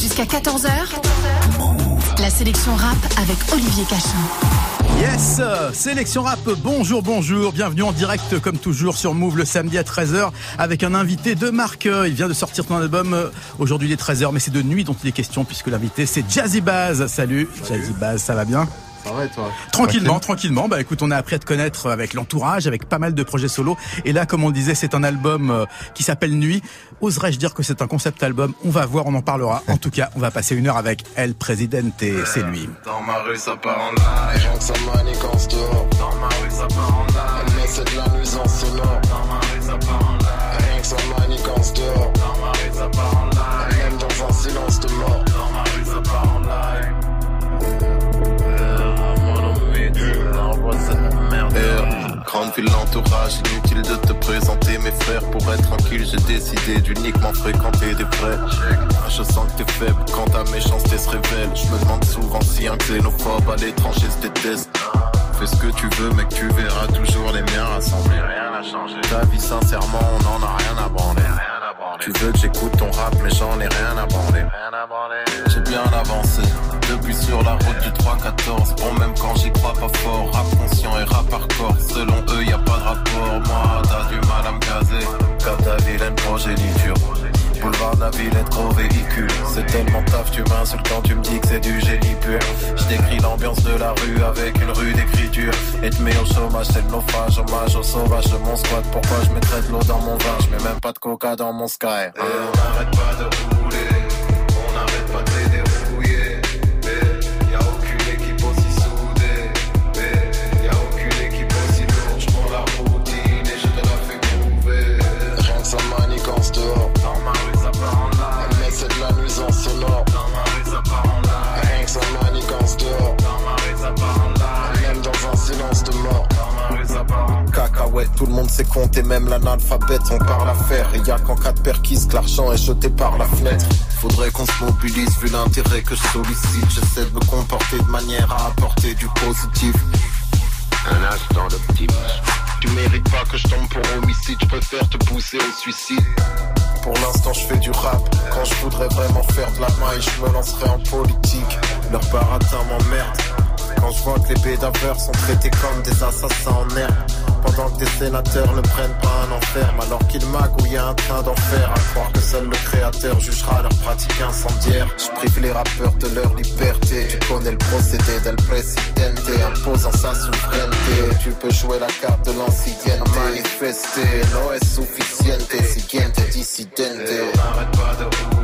jusqu'à 14h. La sélection rap avec Olivier Cachin. Yes, sélection rap, bonjour, bonjour, bienvenue en direct comme toujours sur Move le samedi à 13h avec un invité de marque. Il vient de sortir son album, aujourd'hui il est 13h mais c'est de nuit dont il est question puisque l'invité c'est Jazzy Baz. Salut, Salut. Jazzy Baz, ça va bien? Ça va et toi? Tranquillement, tranquillement. Bah écoute, on a appris à te connaître avec l'entourage, avec pas mal de projets solo. Et là, comme on disait, c'est un album euh, qui s'appelle Nuit. Oserais-je dire que c'est un concept album? On va voir, on en parlera. En tout cas, on va passer une heure avec El Presidente. C'est lui. Dans ma rue, ça part en live. Rien que ça manigance dehors. Dans ma rue, ça part en live. Mais c'est de la nuisance sonore. Dans ma rue, ça part en live. Rien que ça manigance dehors. Dans ma rue, ça part en live. Même dans un silence de mort. Grande ville, l'entourage, inutile de te présenter mes frères. Pour être tranquille, j'ai décidé d'uniquement fréquenter des vrais. Je sens que t'es faible quand ta méchanceté se révèle. Je me demande souvent si un xénophobe à l'étranger se déteste Fais ce que tu veux mec, tu verras toujours les miens rassemblés Rien n'a changé Ta vie sincèrement, on en a rien à branler tu veux que j'écoute ton rap, mais j'en ai rien à branler. J'ai bien avancé, depuis sur la route du 3-14. Bon, même quand j'y crois pas fort, rap conscient et rap hardcore. Selon eux, y a pas de rapport. Moi, t'as du mal à me caser, comme ta vilaine progéniture. Boulevard de la Villette, gros véhicule. C'est tellement taf, tu m'insultes quand tu me dis que c'est du génie pur. Je décris l'ambiance de la rue avec une rue d'écriture. Et te mets au chômage, c'est le naufrage, hommage au sauvage de mon squat. Pourquoi je mettrais de l'eau dans mon vin? Je mets même pas de coca dans mon sky. N'arrête pas de rouler, on parle à faire. Et y a qu'en cas de perquise que l'argent est jeté par la fenêtre. Faudrait qu'on se mobilise vu l'intérêt que je sollicite. J'essaie de me comporter de manière à apporter du positif. Un instant d'optimisme. Tu mérites pas que je tombe pour homicide, je préfère te pousser au suicide. Pour l'instant, je fais du rap. Quand je voudrais vraiment faire de la maille, je me lancerai en politique. Leur baratin m'emmerde. Quand je vois que les bédaveurs sont traités comme des assassins en herbe Pendant que des sénateurs ne prennent pas un enferme Alors qu'ils magouillent un train d'enfer À croire que seul le créateur jugera leur pratique incendiaire. Je prive les rappeurs de leur liberté. Tu connais le procédé del presidente Imposant sa souveraineté. Tu peux jouer la carte de l'ancienneté Manifester. No es suficiente Siguiente dissidente. On n'arrête pas de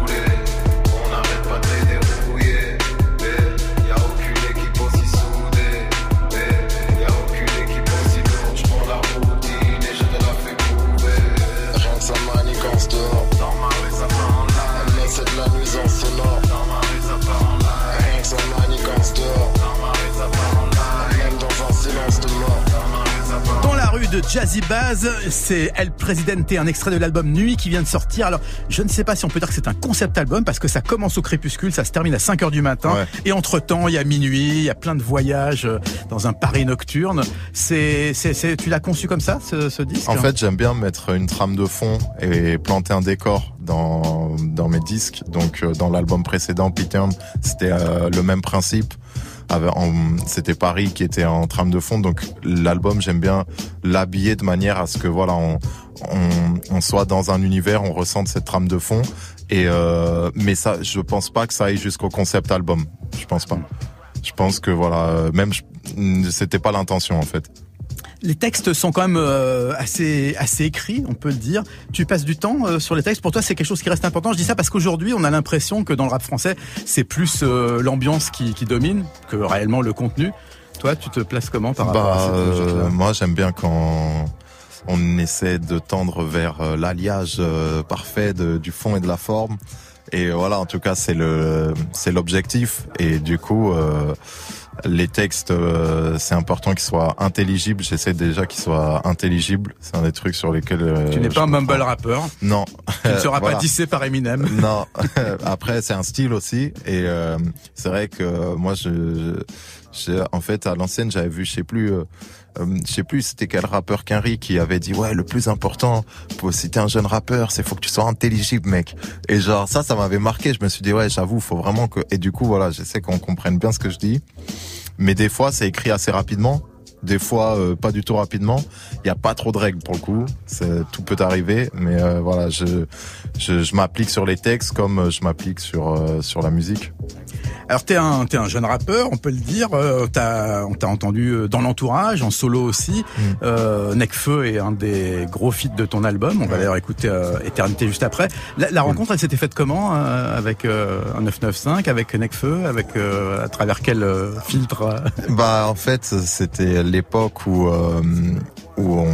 de Jazzy Baz, c'est El Presidente, un extrait de l'album Nuit qui vient de sortir. Alors, je ne sais pas si on peut dire que c'est un concept album parce que ça commence au crépuscule, ça se termine à 5 heures du matin. Ouais. Et entre temps, il y a minuit, il y a plein de voyages euh, dans un Paris nocturne. C'est, c'est, c'est, tu l'as conçu comme ça, ce, ce disque? En fait, j'aime bien mettre une trame de fond et planter un décor dans dans mes disques. Donc, euh, dans l'album précédent, Peter, c'était euh, le même principe. En- C'était Paris qui était en trame de fond. Donc, l'album, j'aime bien l'habiller de manière à ce que voilà, on, on, on soit dans un univers, on ressente cette trame de fond. Et euh, mais ça, je pense pas que ça aille jusqu'au concept album. Je pense pas. Je pense que voilà, euh, même c'était pas l'intention en fait. Les textes sont quand même euh, assez assez écrits, on peut le dire. Tu passes du temps euh, sur les textes. Pour toi, c'est quelque chose qui reste important. Je dis ça parce qu'aujourd'hui, on a l'impression que dans le rap français, c'est plus euh, l'ambiance qui, qui domine que réellement le contenu. Toi, tu te places comment par rapport à Bah, cette euh, moi j'aime bien quand on essaie de tendre vers euh, l'alliage euh, parfait de- du fond et de la forme. Et voilà, en tout cas, c'est le c'est l'objectif. Et du coup, euh, les textes, euh, c'est important qu'ils soient intelligibles. J'essaie déjà qu'ils soient intelligibles. C'est un des trucs sur lesquels euh, Tu n'es je pas un mumble rappeur. Non, Tu ne seras Voilà. pas dissé par Eminem. Non, après c'est un style aussi et euh, c'est vrai que moi je En fait, à l'ancienne, j'avais vu, je sais plus, euh, je sais plus, c'était quel rappeur qu'Henry qui avait dit ouais, le plus important pour si un jeune rappeur, c'est faut que tu sois intelligible, mec. Et genre ça, ça m'avait marqué. Je me suis dit ouais, j'avoue, faut vraiment que. Et du coup, voilà, j'essaie qu'on comprenne bien ce que je dis. Mais des fois, c'est écrit assez rapidement des fois euh, pas du tout rapidement. Il y a pas trop de règles pour le coup, tout peut arriver, mais euh, voilà, je je, je m'applique sur les textes comme euh, je m'applique sur sur la musique. Alors t'es un t'es un jeune rappeur, on peut le dire. Euh, t'as on t'a entendu euh, dans l'entourage, en solo aussi. Mm. Euh, Necfeu est un des gros feats de ton album. On va d'ailleurs écouter euh, Éternité juste après. La, la rencontre, elle s'était faite comment avec un 995, avec Necfeu, avec à travers quel filtre Bah en fait c'était l'époque où où on,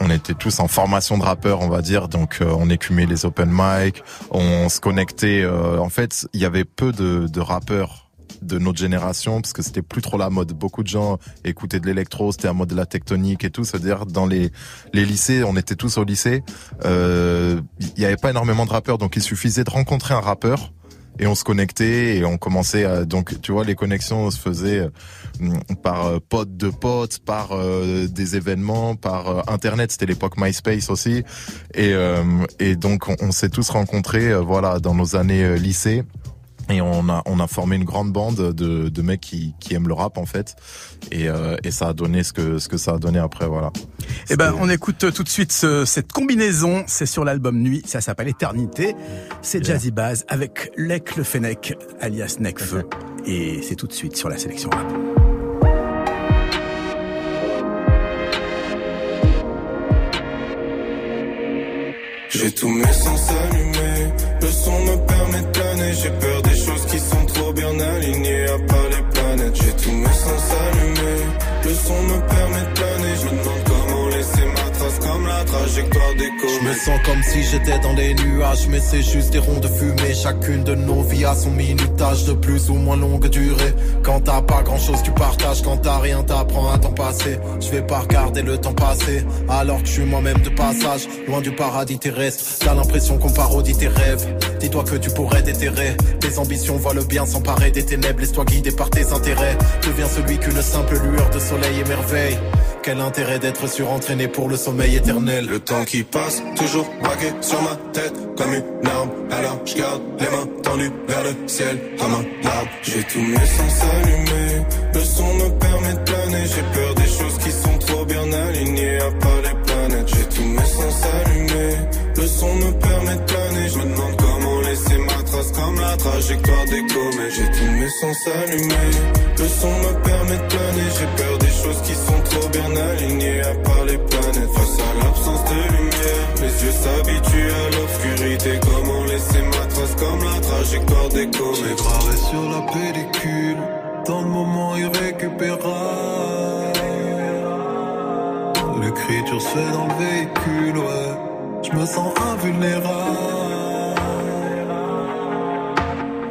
on, était tous en formation de rappeurs, on va dire. Donc, on écumait les open mic, on se connectait. en fait, il y avait peu de, de rappeurs de notre génération parce que c'était plus trop la mode. Beaucoup de gens écoutaient de l'électro, c'était un mode de la tectonique et tout. C'est-à-dire dans les les lycées, on était tous au lycée. Euh, il n'y avait pas énormément de rappeurs, donc il suffisait de rencontrer un rappeur et on se connectait et on commençait à donc tu vois les connexions se faisaient euh, par euh, potes de potes par des événements par internet. C'était l'époque MySpace aussi. Et et donc on, on s'est tous rencontrés voilà dans nos années lycée et on a on a formé une grande bande de, de mecs qui, qui aiment le rap en fait. Et, euh, et ça a donné ce que ce que ça a donné après voilà. Eh ben on écoute tout de suite ce, cette combinaison, c'est sur l'album Nuit, ça s'appelle Éternité, c'est Jazzy Baz avec Lek le Fennec alias Necfeu et c'est tout de suite sur la sélection rap. J'ai tous mes sens allumés, le son me permet de planer, j'ai peur son me permet la trajectoire des Je me sens comme si j'étais dans les nuages, mais c'est juste des ronds de fumée. Chacune de nos vies a son minutage de plus ou moins longue durée. Quand t'as pas grand chose, tu partages. Quand t'as rien, t'apprends à t'en passer. Je vais pas regarder le temps passer, alors que je suis moi-même de passage. Loin du paradis terrestre, t'as l'impression qu'on parodie tes rêves. Dis-toi que tu pourrais déterrer tes ambitions, vois le bien s'emparer des ténèbres. Laisse-toi guider par tes intérêts. Deviens celui qu'une simple lueur de soleil émerveille. Quel intérêt d'être surentraîné pour le sommeil éternel Le temps qui passe, toujours braqué sur ma tête comme une arme. Alors je garde les mains tendues vers le ciel comme un arbre. J'ai tous mes sens allumés, le son me permet de planer. J'ai peur des choses qui sont trop bien alignées à part les planètes. J'ai tous mes sens allumés, le son me permet de planer. Comme la trajectoire des comètes. J'ai tous mes sens allumés, le son me permet de planer. J'ai peur des choses qui sont trop bien alignées à part les planètes. Face à l'absence de lumière, mes yeux s'habituent à l'obscurité. Comment laisser ma trace comme la trajectoire des comètes? gravé sur la pellicule, dans le moment irrécupérable. L'écriture se fait dans le véhicule, ouais. Je me sens invulnérable.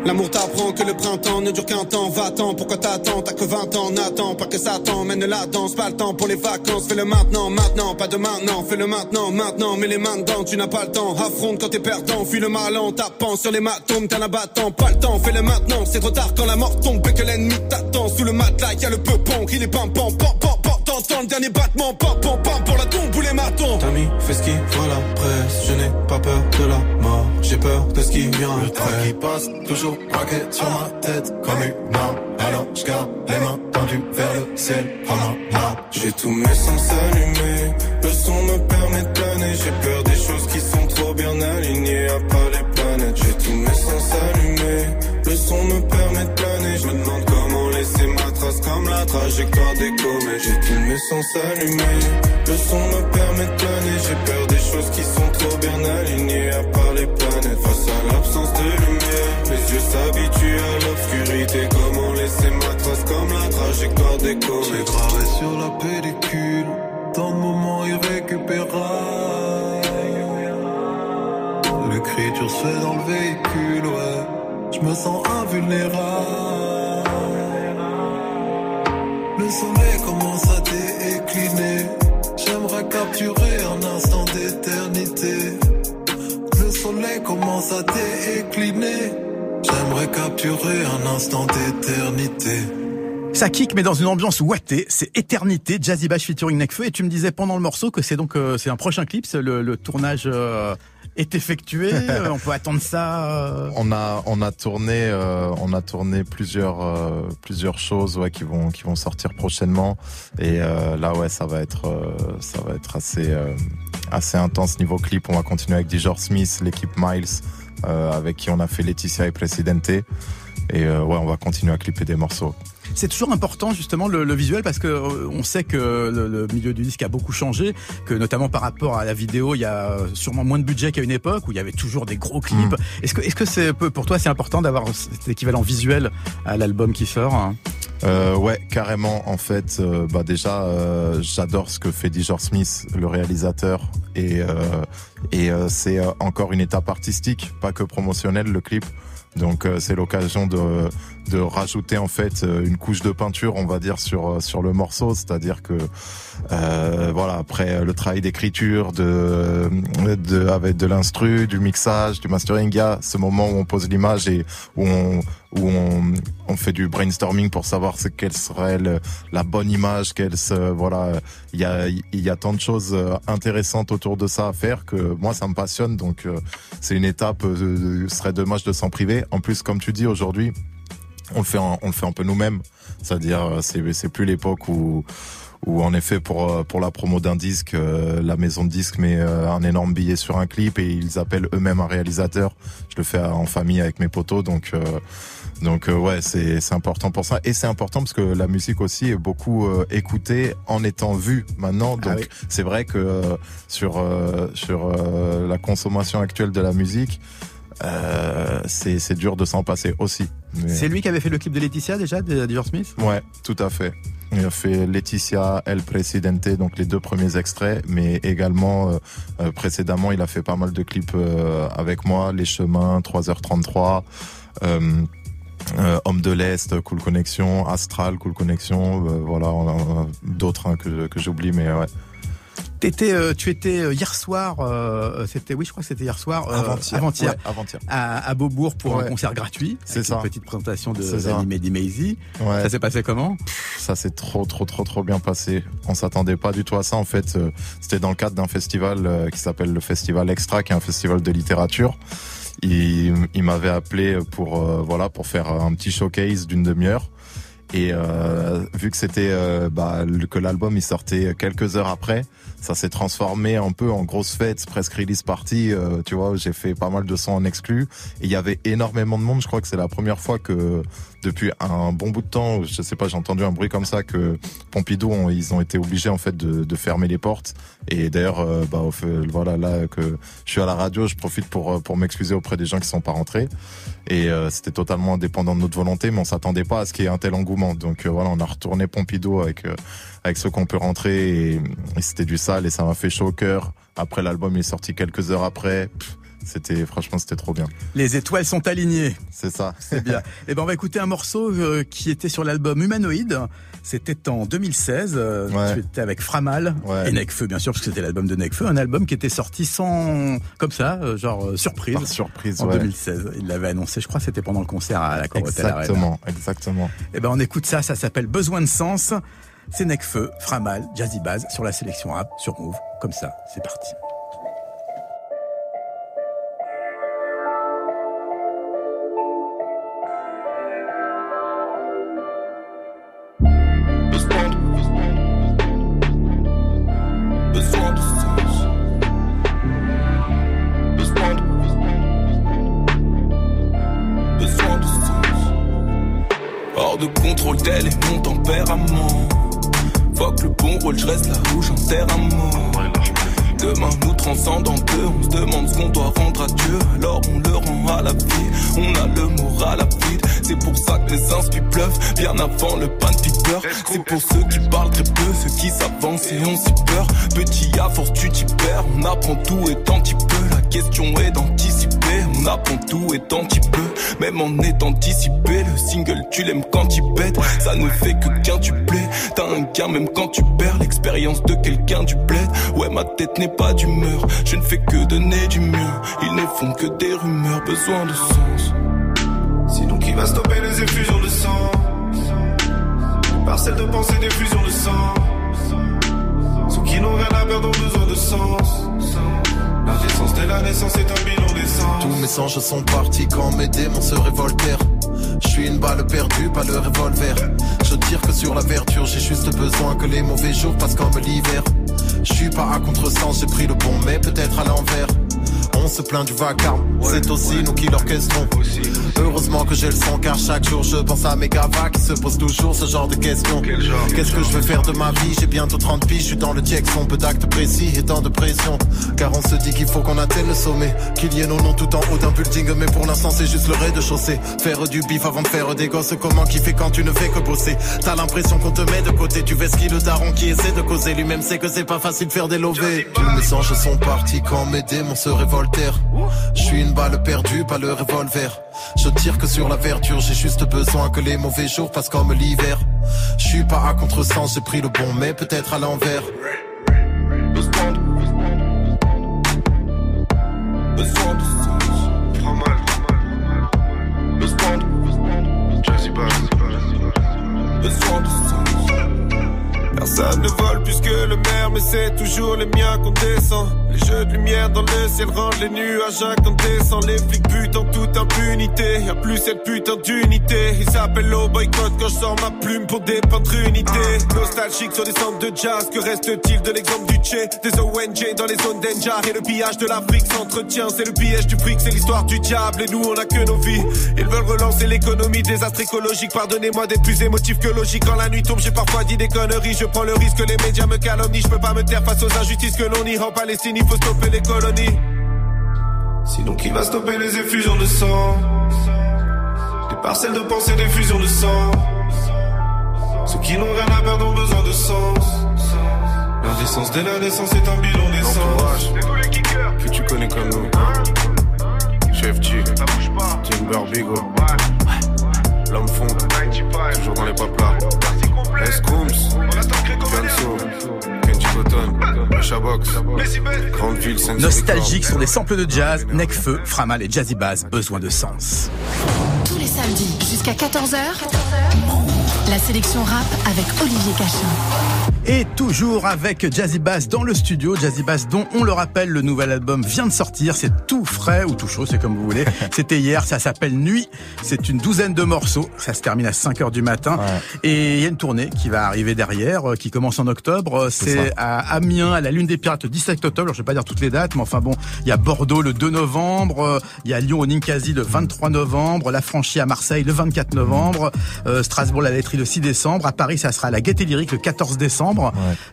L'amour t'apprend que le printemps ne dure qu'un temps. Va-t'en, pourquoi t'attends? T'as que 20 ans, n'attends pas que ça t'emmène la danse. Pas le temps pour les vacances, fais-le maintenant, maintenant. Pas de maintenant, fais-le maintenant, maintenant. Mets les mains dedans, tu n'as pas le temps. Affronte quand t'es perdant, fuis le mal en tapant sur les matomes. T'es un abattant, pas le temps, fais-le maintenant. C'est trop tard quand la mort tombe et que l'ennemi t'attend. Sous le matelas, y a le peupon, crie les pam pam pam pam pam. T'entends le dernier battement, pam pam pam pour la tombe ou les matons. T'as mis, fais ce qui la presse. Je n'ai pas peur de la mort, j'ai peur de ce qui vient Le temps qui passe, toujours braqué sur ma tête comme une arme. Alors je garde les mains tendues vers le ciel arbre. J'ai tous mes sens allumés, le son me permet de planer. J'ai peur des choses qui sont trop bien alignées à part les planètes. J'ai tous mes sens allumés, le son me permet de planer. Je me demande comment laisser ma trace comme la trajectoire des comètes. J'ai tous mes sens allumés, le son me permet de planer. J'ai peur des choses qui sont trop bien alignées à part les planètes. Face à l'absence de lumière, mes yeux s'habituent à l'obscurité. Comment laisser ma trace comme la trajectoire des comètes. J'ai gravé sur la pellicule, dans le moment irrécupérable. L'écriture se fait dans le véhicule, ouais. Je me sens invulnérable. Le soleil commence à décliner. J'aimerais capturer un instant d'éternité. Ça kick, mais dans une ambiance ouatée. C'est Éternité, Jazzy Bash featuring Nekfeu. Et tu me disais pendant le morceau que c'est donc euh, c'est un prochain clip. Le, le tournage euh, est effectué. on peut attendre ça. Euh. On a on a tourné plusieurs choses qui vont sortir prochainement. Et là ouais ça va être assez intense niveau clip. On va continuer avec Dijor Smith, l'équipe Miles, avec qui on a fait Laetitia et Presidente. Et on va continuer à clipper des morceaux. C'est toujours important justement le, visuel parce que euh, on sait que le, milieu du disque a beaucoup changé, que notamment par rapport à la vidéo, il y a sûrement moins de budget qu'à une époque où il y avait toujours des gros clips. Mm. Est-ce que est-ce que c'est pour toi c'est important d'avoir cet équivalent visuel à l'album qui sort hein? Euh, ouais, carrément. En fait, euh, bah déjà, euh, j'adore ce que fait Dijor Smith, le réalisateur, et et c'est encore une étape artistique, pas que promotionnelle, le clip. Donc euh, c'est l'occasion de, de rajouter en fait euh, une couche de peinture, on va dire sur euh, sur le morceau, c'est-à-dire que euh, voilà après le travail d'écriture, de, de avec de l'instru, du mixage, du mastering, il y a ce moment où on pose l'image et où on où on, on fait du brainstorming pour savoir quelle serait la bonne image, quelle voilà, il y a il y a tant de choses intéressantes autour de ça à faire que moi ça me passionne donc c'est une étape ce serait dommage de s'en priver. En plus comme tu dis aujourd'hui on le fait on le fait un peu nous-mêmes, c'est-à-dire c'est c'est plus l'époque où où en effet pour euh, pour la promo d'un disque, euh, la maison de disque met euh, un énorme billet sur un clip et ils appellent eux-mêmes un réalisateur. Je le fais en famille avec mes potos, donc donc ouais c'est c'est important pour ça et c'est important parce que la musique aussi est beaucoup écoutée en étant vue maintenant. Ah donc c'est vrai que sur sur la consommation actuelle de la musique. Euh, c'est dur de s'en passer aussi. C'est lui qui avait fait le clip de Laetitia déjà, de Dior Smith? Ouais, tout à fait. Il a fait Laetitia, El Presidente, donc les deux premiers extraits, mais également euh, euh, précédemment, il a fait pas mal de clips avec moi, Les Chemins, 3h33. Homme de l'Est, Cool Connexion, Astral, Cool Connexion, voilà, d'autres hein, que, que j'oublie, mais ouais. Euh, tu étais euh, hier soir, euh, c'était oui, je crois que c'était hier soir, avant-hier, à, Beaubourg pour un concert gratuit. C'est ça. Une petite présentation de l'animé d'Imazy. Ça s'est passé comment? Ça s'est trop, trop, trop, trop bien passé. On s'attendait pas du tout à ça. En fait, c'était dans le cadre d'un festival qui s'appelle le Festival Extra, qui est un festival de littérature. Il, il m'avait appelé pour voilà pour faire un petit showcase d'une demi-heure. Et vu que c'était bah, que l'album il sortait quelques heures après, ça s'est transformé un peu en grosse fête, presque release party. Euh, tu vois, j'ai fait pas mal de sons en exclu et il y avait énormément de monde. Je crois que c'est la première fois que depuis un bon bout de temps, je sais pas, j'ai entendu un bruit comme ça que Pompidou, ils ont été obligés en fait de, de fermer les portes. Et d'ailleurs, euh, bah, voilà, là que je suis à la radio, je profite pour pour m'excuser auprès des gens qui sont pas rentrés. Et euh, c'était totalement indépendant de notre volonté, mais on s'attendait pas à ce qu'il y ait un tel engouement. Donc voilà, on a retourné Pompidou avec avec ceux qu'on peut rentrer et, c'était du sale et ça m'a fait chaud au cœur. Après l'album est sorti quelques heures après. c'était franchement c'était trop bien. Les étoiles sont alignées. C'est ça. C'est bien. et eh ben on va écouter un morceau euh, qui était sur l'album Humanoïde. C'était en 2016. Euh, tu étais avec Framal et Necfeu bien sûr parce que c'était l'album de Necfeu, un album qui était sorti sans comme ça, euh, genre surprise. surprise. En 2016. Il l'avait annoncé. Je crois c'était pendant le concert à la Corotel Exactement. Exactement. Et eh ben on écoute ça. Ça s'appelle Besoin de sens. C'est Necfeu, Framal, Jazzy Baz sur la sélection rap, sur Move. Comme ça, c'est parti. Demain nous transcendons deux, on se demande ce qu'on doit rendre à Dieu. Alors on le rend à la vie, on a le moral à vide. C'est pour ça que les inspires pleuvent bien avant le pain de C'est pour ceux qui parlent très peu, ceux qui s'avancent et ont si peur. Petit à force tu t'y perds, on apprend tout et tant petit peu. La question est d'anticiper, on apprend tout et tant petit peu. Même en étant anticipé, le single tu l'aimes quand il pète. Ça ne fait que qu'un tu plais. T'as un gain même quand tu perds l'expérience de quelqu'un du bled. Ouais, ma tête n'est pas d'humeur, je ne fais que donner du mien. Ils ne font que des rumeurs, besoin de sens. Sinon, qui va stopper les effusions de sang? Parcelles de pensée, des fusions de sang. Ceux qui n'ont rien à perdre ont besoin de sens. La naissance dès la naissance est un bilan d'essence. Tous mes anges sont partis quand mes démons se révoltèrent. Je suis une balle perdue, pas le revolver. Je tire que sur la verdure, j'ai juste besoin que les mauvais jours passent comme l'hiver. Je suis pas à contresens, j'ai pris le bon, mais peut-être à l'envers. On se plaint du vacarme, c'est aussi nous qui l'orchestrons. Heureusement que j'ai le son car chaque jour je pense à mes gavas qui se posent toujours ce genre de questions. Qu'est-ce que je vais faire de ma vie? J'ai bientôt 30 piges, je suis dans le son peu d'actes précis et tant de pression. Car on se dit qu'il faut qu'on atteigne le sommet, qu'il y ait nos noms tout en haut d'un building, mais pour l'instant c'est juste le rez-de-chaussée. Faire du bif avant de faire des gosses, comment fait quand tu ne fais que bosser? T'as l'impression qu'on te met de côté, tu ce qui le daron qui essaie de causer, lui-même sait que c'est pas facile de faire des lovés. Tous mes anges sont partis quand mes démons se révoltent je suis une balle perdue, pas le revolver. Je tire que sur la verdure, j'ai juste besoin que les mauvais jours passent comme l'hiver. Je suis pas à contresens, j'ai pris le bon, mais peut-être à l'envers. Personne ne vole plus que le maire, mais c'est toujours les miens qu'on descend. Les jeux de lumière dans le ciel rendent les nuages incandescents. Les flics butent en toute impunité. Y a plus cette putain d'unité. Ils s'appellent au boycott quand je sors ma plume pour dépeindre une idée. Nostalgique sur des centres de jazz. Que reste-t-il de l'exemple du Tché Des ONG dans les zones danger. Et le pillage de l'Afrique s'entretient. C'est le piège du fric, c'est l'histoire du diable. Et nous, on a que nos vies. Ils veulent relancer l'économie. Désastre écologique. Pardonnez-moi d'être plus émotif que logique. Quand la nuit tombe, j'ai parfois dit des conneries. Je prends le risque que les médias me calomnient. Je peux pas me taire face aux injustices que l'on y en. Il faut stopper les colonies. Sinon, qui va stopper les effusions de sang? Des parcelles de pensée, des fusions de sang. Ceux qui n'ont rien à perdre ont besoin de sens. L'indécence dès la naissance est un bilan d'essence. Que tu connais comme nous. Chef G, Timber Bigo. L'homme fond, toujours dans les là. Escooms, Ganso, Chabox, Grande Ville, Nostalgique sur des samples de jazz, Necfeu, Framal et Jazzy Bass, besoin de sens. Tous les samedis jusqu'à 14h, la sélection rap avec Olivier Cachin. Et toujours avec Jazzy Bass dans le studio, Jazzy Bass dont on le rappelle, le nouvel album vient de sortir, c'est tout frais ou tout chaud, c'est comme vous voulez. C'était hier, ça s'appelle Nuit, c'est une douzaine de morceaux, ça se termine à 5 heures du matin. Et il y a une tournée qui va arriver derrière, euh, qui commence en octobre, c'est à Amiens, à la Lune des Pirates le 17 octobre, Alors, je vais pas dire toutes les dates, mais enfin bon, il y a Bordeaux le 2 novembre, euh, il y a Lyon au Ninkasi le 23 novembre, la Franchie à Marseille le 24 novembre, euh, Strasbourg la laiterie le 6 décembre, à Paris ça sera la Gaîté Lyrique le 14 décembre.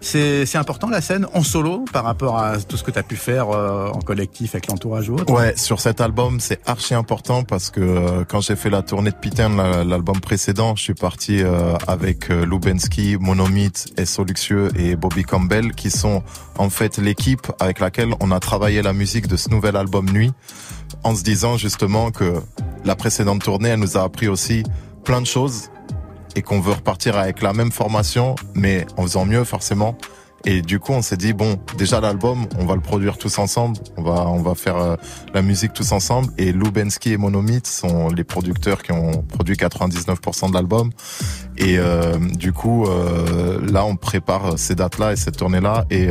C'est important la scène en solo par rapport à tout ce que tu as pu faire euh, en collectif avec l'entourage ou autre Ouais, sur cet album, c'est archi important parce que euh, quand j'ai fait la tournée de Peter, l'album précédent, je suis parti euh, avec Lubensky, Monomite, et Soluxieux et Bobby Campbell qui sont en fait l'équipe avec laquelle on a travaillé la musique de ce nouvel album Nuit en se disant justement que la précédente tournée, elle nous a appris aussi plein de choses et qu'on veut repartir avec la même formation, mais en faisant mieux forcément. Et du coup, on s'est dit bon, déjà l'album, on va le produire tous ensemble, on va on va faire euh, la musique tous ensemble. Et Lubensky et Monomite sont les producteurs qui ont produit 99% de l'album. Et euh, du coup, euh, là, on prépare ces dates-là et cette tournée-là et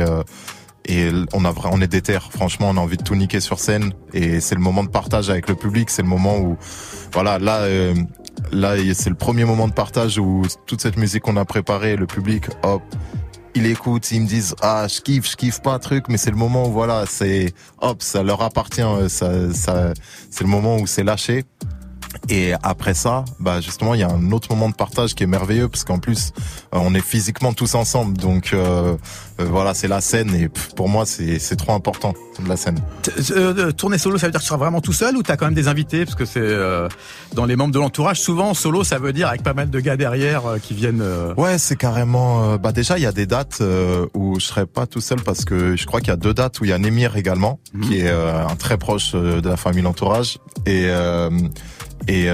et on est déter. Franchement, on a envie de tout niquer sur scène et c'est le moment de partage avec le public. C'est le moment où voilà là là, c'est le premier moment de partage où toute cette musique qu'on a préparée, le public, hop, il écoute, ils me disent ah je kiffe, je kiffe pas truc, mais c'est le moment où voilà, c'est hop, ça leur appartient, euh, ça c'est le moment où c'est lâché. Et après ça, bah justement, il y a un autre moment de partage qui est merveilleux parce qu'en plus, euh, on est physiquement tous ensemble. Donc euh, euh, voilà, c'est la scène et pour moi, c'est trop important de la scène. tourner solo, ça veut dire que tu seras vraiment tout seul ou t'as quand même des invités? Parce que c'est dans les membres de l'entourage. Souvent, solo, ça veut dire avec pas mal de gars derrière qui viennent. Ouais, c'est carrément. bah déjà, il y a des dates où je serai pas tout seul parce que je crois qu'il y a deux dates où il y a Némir également, mhm. qui est un très proche de la famille l'entourage et euh, et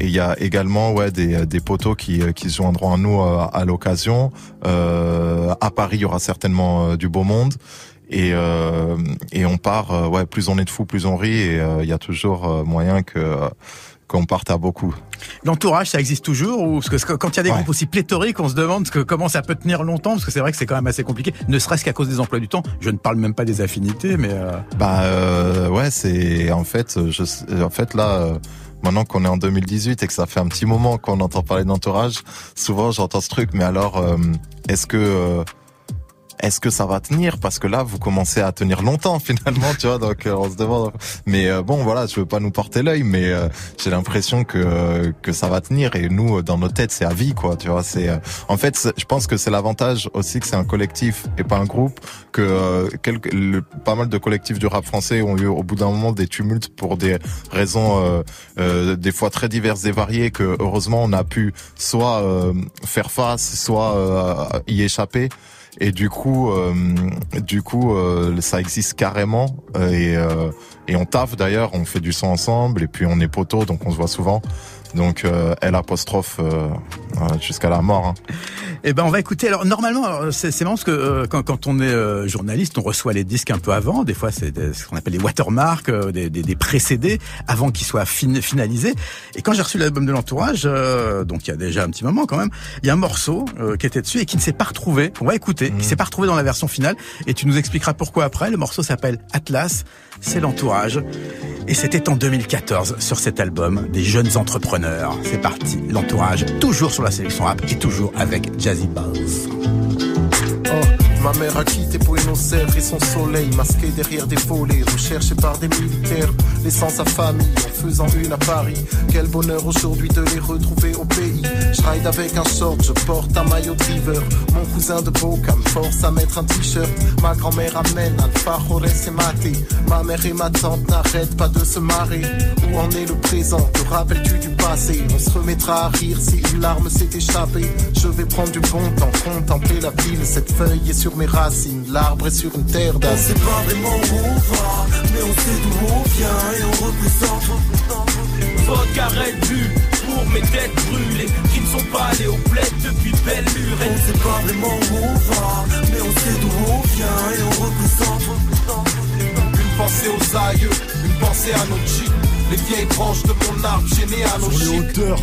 il y a également ouais des, des poteaux qui, qui se joindront à nous euh, à, l'occasion. Euh, à Paris, il y aura certainement du beau monde. Et, et on part, ouais, plus on est de fous, plus on rit. Et il y a toujours moyen que qu'on parte à beaucoup. L'entourage, ça existe toujours ou parce que quand il y a des groupes aussi pléthoriques, on se demande que, comment ça peut tenir longtemps parce que c'est vrai que c'est quand même assez compliqué, ne serait-ce qu'à cause des emplois du temps. Je ne parle même pas des affinités, mais euh... bah euh, ouais, c'est en fait, je, en fait là. Euh, maintenant qu'on est en 2018 et que ça fait un petit moment qu'on entend parler d'entourage, souvent j'entends ce truc, mais alors euh, est-ce que est-ce que ça va tenir? Parce que là, vous commencez à tenir longtemps finalement, tu vois. Donc euh, on se demande. Mais euh, bon, voilà, je veux pas nous porter l'œil, mais euh, j'ai l'impression que que ça va tenir. Et nous, dans nos têtes, c'est à vie, quoi. Tu vois. C'est en fait, je pense que c'est l'avantage aussi que c'est un collectif et pas un groupe. Que quelques, pas mal de collectifs du rap français ont eu au bout d'un moment des tumultes pour des raisons des fois très diverses et variées. Que heureusement, on a pu soit faire face, soit y échapper. Et du coup, euh, du coup, euh, ça existe carrément. Et, euh, et on taffe d'ailleurs, on fait du son ensemble. Et puis on est poteau, donc on se voit souvent. Donc elle apostrophe jusqu'à la mort. Hein. Eh ben, on va écouter. Alors, normalement, c'est marrant parce que euh, quand, quand, on est euh, journaliste, on reçoit les disques un peu avant. Des fois, c'est ce qu'on appelle les watermarks, euh, des, des, des, précédés, avant qu'ils soient fin, finalisés. Et quand j'ai reçu l'album de l'entourage, donc il y a déjà un petit moment quand même, il y a un morceau qui était dessus et qui ne s'est pas retrouvé. On va écouter. Qui mmh. s'est pas retrouvé dans la version finale. Et tu nous expliqueras pourquoi après. Le morceau s'appelle Atlas. C'est l'entourage. Et c'était en 2014 sur cet album des jeunes entrepreneurs. C'est parti. L'entourage, toujours sur la sélection rap et toujours avec Jazzy Buzz. Ma mère a quitté Buenos Aires et son soleil masqué derrière des volets, recherché par des militaires, laissant sa famille en faisant une à Paris. Quel bonheur aujourd'hui de les retrouver au pays. Je ride avec un short, je porte un maillot river. Mon cousin de Boca me force à mettre un t-shirt. Ma grand-mère amène un farore et maté. Ma mère et ma tante n'arrêtent pas de se marrer. Où en est le présent? Te rappelles-tu du passé? On se remettra à rire si une larme s'est échappée. Je vais prendre du bon temps, contempler la ville. Cette feuille est sur mes racines, l'arbre est sur une terre d'as. On sait pas vraiment où on va, mais on sait d'où on vient et on représente. Votre arrête vue pour mes têtes brûlées qui ne sont pas allées au bled depuis belle lurette. On sait pas vraiment où on va, mais on sait d'où on vient et on représente. Une pensée aux aïeux, une pensée à nos chics, les vieilles branches de mon arbre généalogique. Sur les hauteurs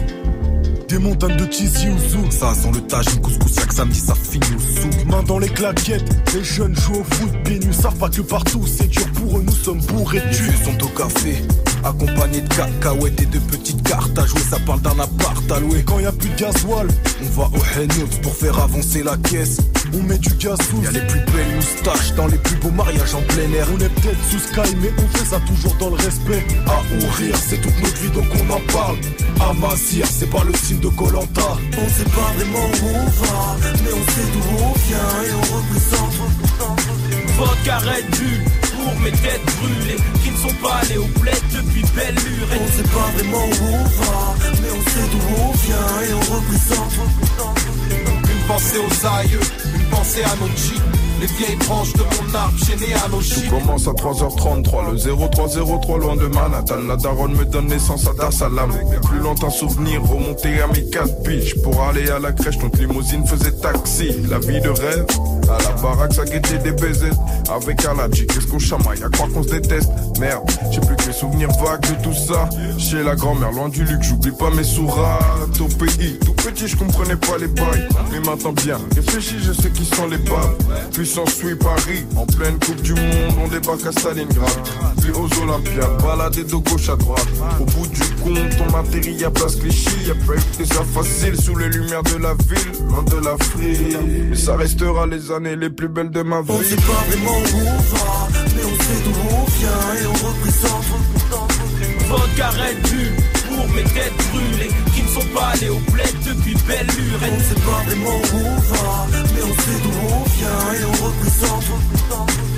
des montagnes de Tizi Ouzou. Ça sent le tagine, couscous, y'a que samedi, ça finit au sou. Main dans les claquettes, les jeunes jouent au foot, pieds nus, savent pas que partout c'est dur pour eux, nous sommes bourrés de sont au café, accompagnés de cacahuètes et de petites cartes à jouer. Ça parle d'un appart à louer. Quand y a plus de gasoil, on va au Henout pour faire avancer la caisse. On met du gaz sous. Y'a les plus belles moustaches dans les plus beaux mariages en plein air. On est peut-être sous Sky, mais on fait ça toujours dans le respect. À rire, c'est toute notre vie donc on en parle. À c'est pas le signe de Colanta. On sait pas vraiment où on va, mais on sait d'où on vient et on représente. Votre arrête vue pour mes têtes brûlées qui ne sont pas allées au bled depuis belle lurette. On sait pas vraiment où on va, mais on sait d'où on vient et on représente. Une pensée aux aïeux, une pensée à nos jeeps les vieilles branches de mon arbre généalogique. Tout commence à 3h33, le 0303 loin de Manhattan. La daronne me donne naissance à Dar Salam. Plus longtemps souvenir, remonter à mes 4 pitch. Pour aller à la crèche, notre limousine faisait taxi. La vie de rêve, à la baraque, ça guettait des baisers. Avec Aladji, qu'est-ce qu'on chamaille, à croire qu'on se déteste. Merde, j'ai plus que les souvenirs vagues de tout ça. Chez la grand-mère, loin du luxe, j'oublie pas mes sourates. Au pays, tout petit, je comprenais pas les bails. Mais maintenant bien, réfléchis, je sais qui sont les babes s'en suit Paris. En pleine Coupe du Monde, on débarque à Stalingrad. Puis aux Olympiades, baladé de gauche à droite. Au bout du compte, on atterrit à Place Clichy. Y'a pas que ça facile sous les lumières de la ville, loin de l'Afrique. Mais ça restera les années les plus belles de ma vie. On sait pas vraiment où on va, mais on sait d'où on vient et on représente. Votre arrête vue pour mes têtes brûlées qui ne sont pas allées au bled depuis belle lurette. On sait pas vraiment où on va, mais on sait d'où on vient et on représente.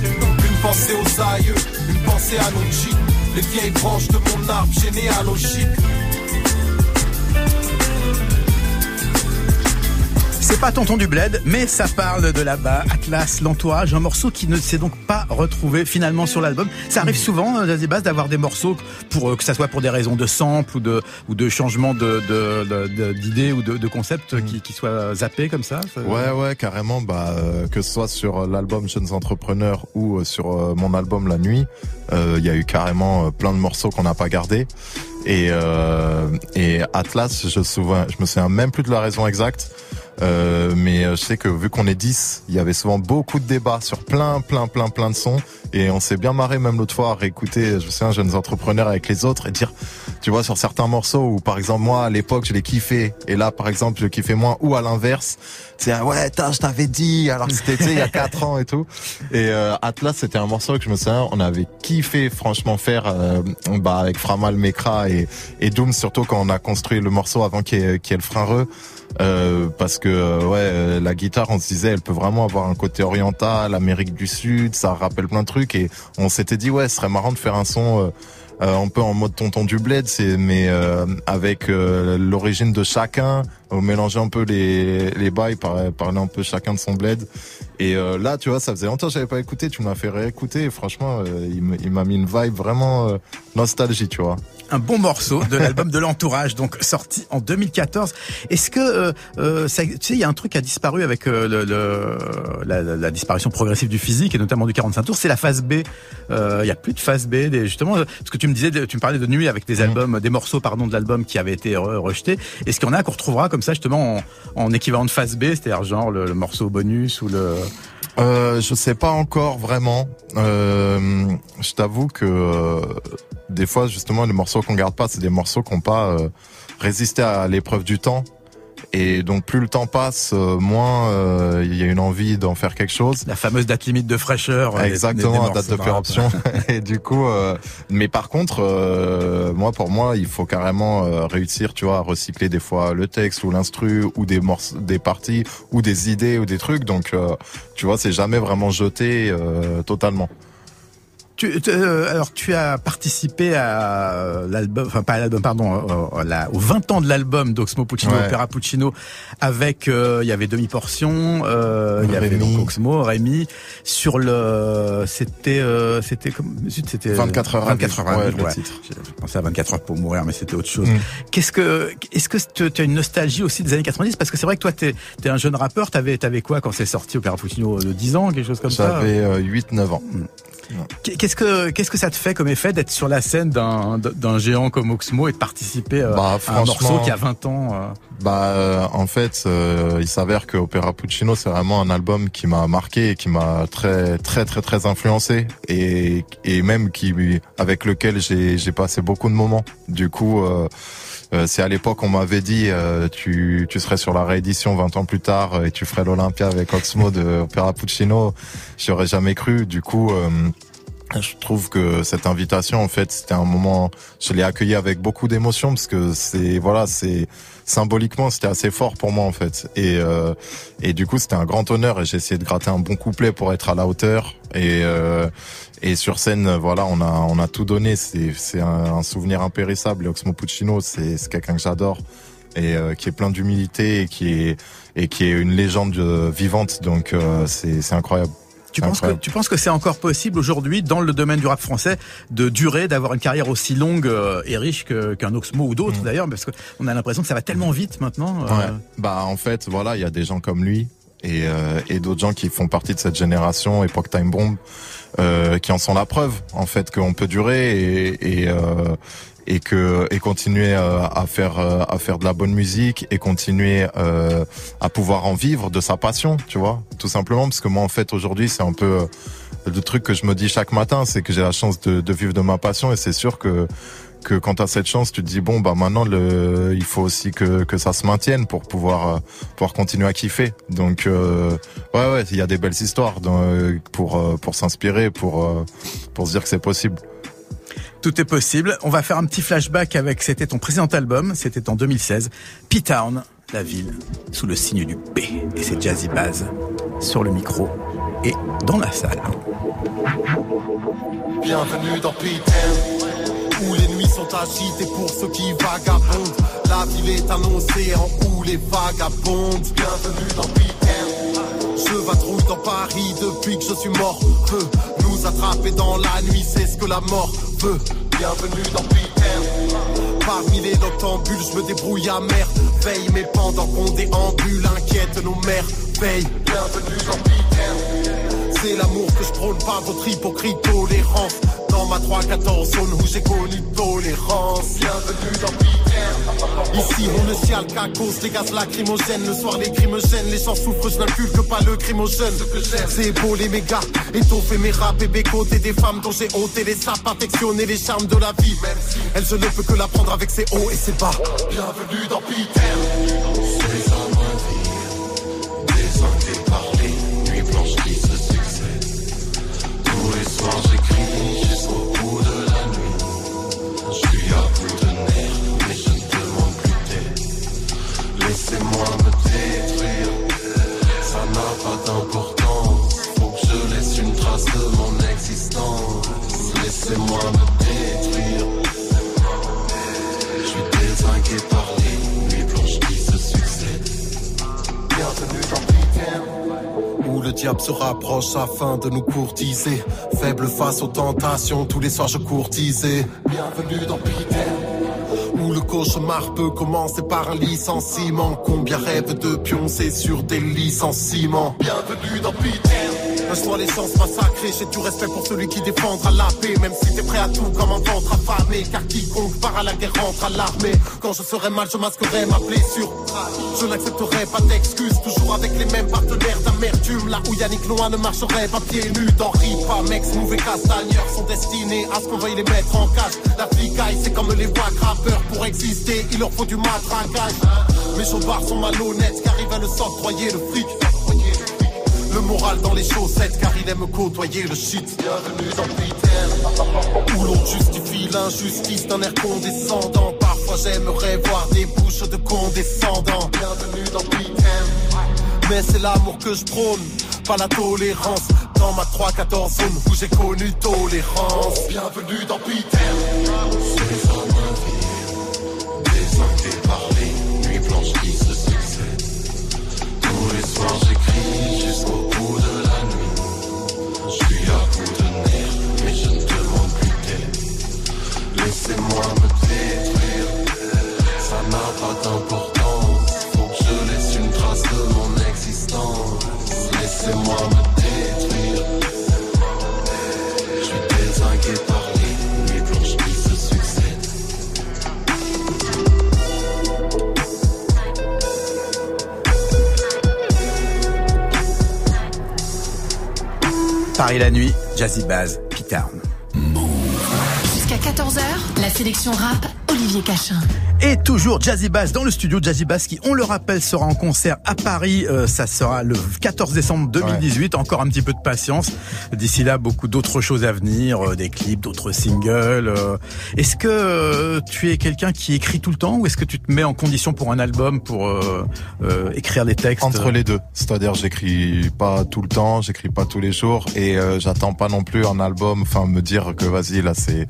Une pensée aux aïeux, une pensée à nos jeeps, les vieilles branches de mon arbre généalogique. C'est pas Tonton du Bled, mais ça parle de là-bas, Atlas, l'entourage, un morceau qui ne s'est donc pas retrouvé finalement sur l'album. Ça arrive souvent, euh, Zazie Bass, d'avoir des morceaux pour euh, que ça soit pour des raisons de sample ou de ou de changement de d'idées ou de, de concepts mm. qui, qui soient zappés comme ça. Ouais, ouais, carrément. Bah, euh, que ce soit sur l'album Jeunes Entrepreneurs ou sur mon album La Nuit, il y a eu carrément plein de morceaux qu'on n'a pas gardés. Et, euh, et Atlas, je, souviens, je me souviens même plus de la raison exacte. Euh, mais je sais que vu qu'on est 10, il y avait souvent beaucoup de débats sur plein, plein, plein, plein de sons. Et on s'est bien marré même l'autre fois à réécouter, je sais, un jeune entrepreneur avec les autres et dire, tu vois, sur certains morceaux où par exemple moi à l'époque je l'ai kiffé et là par exemple je kiffais moins ou à l'inverse, c'est ouais, je t'avais dit alors que c'était il y a 4 ans et tout. Et euh, Atlas c'était un morceau que je me souviens, on avait kiffé franchement faire euh, bah avec Framal Mekra et, et Doom surtout quand on a construit le morceau avant qu'il y, ait, le frein re. Euh, parce que euh, ouais la guitare on se disait elle peut vraiment avoir un côté oriental Amérique du Sud ça rappelle plein de trucs. Et on s'était dit ouais ce serait marrant de faire un son euh, un peu en mode tonton du bled, c'est mais euh, avec euh, l'origine de chacun, mélanger un peu les les bails, parler un peu chacun de son bled. Et là, tu vois, ça faisait longtemps que j'avais pas écouté, tu m'as fait réécouter. Et franchement, il m'a mis une vibe vraiment nostalgie, tu vois un bon morceau de l'album de l'entourage, donc sorti en 2014. Est-ce que euh, euh, ça, tu sais, il y a un truc qui a disparu avec euh, le, la, la, disparition progressive du physique et notamment du 45 tours, c'est la phase B. Il y a plus de phase B. Des, justement, ce que tu me disais, tu me parlais de nuit avec des mmh. albums, des morceaux pardon de l'album qui avaient été rejetés. Est-ce qu'il y en a qu'on retrouvera comme ça justement en, en équivalent de phase B, c'est-à-dire genre le, le morceau bonus ou le euh, je sais pas encore vraiment. Euh, je t'avoue que euh, des fois, justement, les morceaux qu'on garde pas, c'est des morceaux qui n'ont pas euh, résisté à l'épreuve du temps. Et donc plus le temps passe, euh, moins euh, il y a une envie d'en faire quelque chose. La fameuse date limite de fraîcheur. Exactement, la date de péremption. et du coup, mais par contre, moi pour moi, il faut carrément réussir, tu vois, à recycler des fois le texte ou l'instru ou des morceaux, des parties ou des idées ou des trucs. Donc, tu vois, c'est jamais vraiment jeté totalement. Tu, euh, alors tu as participé à l'album, enfin pas à l'album, pardon, euh, euh, aux 20 ans de l'album d'Oxmo Puccino, Opera Puccino, avec il y avait demi portion, il y avait donc Oxmo, Rémi sur le, c'était c'était comme c'était 24 heures 24 heures ouais, le titre. Je pensais à 24 heures pour mourir, mais c'était autre chose. Mm. Qu'est-ce que est-ce que tu as une nostalgie aussi des années 90 parce que c'est vrai que toi tu es, un jeune rappeur, t'avais t'avais quoi quand c'est sorti Opera Puccino de 10 ans, quelque chose comme ça? J'avais 8 9 ans. Mm. Qu'est-ce que qu'est-ce que ça te fait comme effet d'être sur la scène d'un d'un géant comme Oxmo et de participer euh, bah, à un morceau qui a 20 ans euh? Bah euh, en fait, il s'avère que Opera Puccino c'est vraiment un album qui m'a marqué et qui m'a très très très très influencé et et même qui avec lequel j'ai j'ai passé beaucoup de moments. Du coup c'est à l'époque on m'avait dit tu, tu serais sur la réédition 20 ans plus tard et tu ferais l'Olympia avec Oxmo de Opera Puccino. J'aurais jamais cru. Du coup, je trouve que cette invitation, en fait, c'était un moment, je l'ai accueilli avec beaucoup d'émotion parce que c'est, voilà, c'est symboliquement, c'était assez fort pour moi en fait. Et euh, et du coup, c'était un grand honneur et j'ai essayé de gratter un bon couplet pour être à la hauteur. Et euh, et sur scène, voilà, on a on a tout donné. C'est c'est un, souvenir impérissable. Et Oxmo Puccino, c'est c'est quelqu'un que j'adore et euh, qui est plein d'humilité et qui est et qui est une légende vivante. Donc c'est c'est incroyable. Tu penses, que, tu penses que c'est encore possible aujourd'hui, dans le domaine du rap français, de durer, d'avoir une carrière aussi longue euh, et riche qu'un Oxmo ou d'autres mm. d'ailleurs, parce qu'on a l'impression que ça va tellement vite maintenant. Euh. Bah en fait, voilà, il y a des gens comme lui et, euh, et d'autres gens qui font partie de cette génération, époque Time Bomb, qui en sont la preuve en fait qu'on peut durer et, et et que et continuer euh, à faire euh, à faire de la bonne musique et continuer euh, à pouvoir en vivre de sa passion, tu vois, tout simplement parce que moi en fait aujourd'hui c'est un peu le truc que je me dis chaque matin, c'est que j'ai la chance de, de vivre de ma passion et c'est sûr que que quand tu as cette chance, tu te dis bon bah maintenant le il faut aussi que que ça se maintienne pour pouvoir pouvoir continuer à kiffer. Donc ouais ouais, il y a des belles histoires pour pour s'inspirer, pour pour se dire que c'est possible. Tout est possible. On va faire un petit flashback avec, c'était ton précédent album, c'était en 2016, P-Town, la ville, sous le signe du P. Et c'est Jazzy Baz sur le micro et dans la salle. Bienvenue dans P-Town, où les nuits sont agitées pour ceux qui vagabondent. La ville est un océan où les vagabondes. Bienvenue dans P-Town. Je vadrouille dans Paris depuis que je suis mort. Nous attraper dans la nuit, c'est ce que la mort Bienvenue dans Peter. Parmi les noctambules, je me débrouille à mer. Veille, mais pendant qu'on déambule, inquiète nos mères. Veille, bienvenue dans Peter. C'est l'amour que je prône, pas votre hypocrite tolérance. Dans Dans ma 3-14 zone où j'ai connu tolérance Bienvenue dans Peter Ici on ne chiale qu'à cause des gaz lacrymogènes. Le soir les crimes gênent, les gens souffrent, je n'inculque pas le crimogène C'est beau les mégas, étoffer mes rap et bécoter des femmes dont j'ai ôté les sapes Affectionner les charmes de la vie. Elle je ne peux que la prendre avec ses hauts et ses bas. Bienvenue dans Peter Détruire. Je suis désingué par les nuits blanches qui se succèdent. Bienvenue dans Peter Où le diable se rapproche afin de nous courtiser. Faible face aux tentations, tous les soirs je courtisais. Bienvenue dans Peter où le cauchemar peut commencer par un licenciement. Combien rêvent de pioncer sur des licenciements. Bienvenue dans Peter un soir les chances massacrées, j'ai du respect pour celui qui défendra la paix Même si t'es prêt à tout comme un ventre affamé Car quiconque part à la guerre rentre à l'armée. Quand je serai mal, je masquerai ma blessure. Je n'accepterai pas d'excuses Toujours avec les mêmes partenaires d'amertume. Là où Yannick Noah ne marcherait pas pieds nus Dans Ripa, Mex, et Castagneur Sont destinés à ce qu'on veuille les mettre en cage. La flicaille, c'est comme les voix rappeurs Pour exister, il leur faut du matraquage. Mes chauffards sont malhonnêtes Car ils veulent s'octroyer le fric le moral dans les chaussettes car il aime côtoyer le shit. Bienvenue dans Où l'on justifie l'injustice d'un air condescendant. Parfois j'aimerais voir des bouches de condescendants. Bienvenue dans Peter Mais c'est l'amour que je prône pas la tolérance. Dans ma 3-14 zone où j'ai connu tolérance. Bienvenue dans Peter jusqu'au bout de la nuit. Je suis à bout de nerfs, mais je ne demande plus d'aide. Laissez-moi me détruire, ça n'a pas d'importance. Faut que je laisse une trace de mon existence. Laissez-moi Paris la nuit, Jazzy Baz, P-Town. Jusqu'à 14h, la sélection rap, Olivier Cachin. Et toujours Jazzy Bass dans le studio Jazzy Bass qui, on le rappelle, sera en concert à Paris. Euh, ça sera le 14 décembre 2018. Encore un petit peu de patience. D'ici là, beaucoup d'autres choses à venir, euh, des clips, d'autres singles. euh. Est-ce que euh, tu es quelqu'un qui écrit tout le temps ou est-ce que tu te mets en condition pour un album pour euh, euh, écrire des textes? Entre les deux. C'est-à-dire, j'écris pas tout le temps, j'écris pas tous les jours et euh, j'attends pas non plus un album, enfin me dire que vas-y là c'est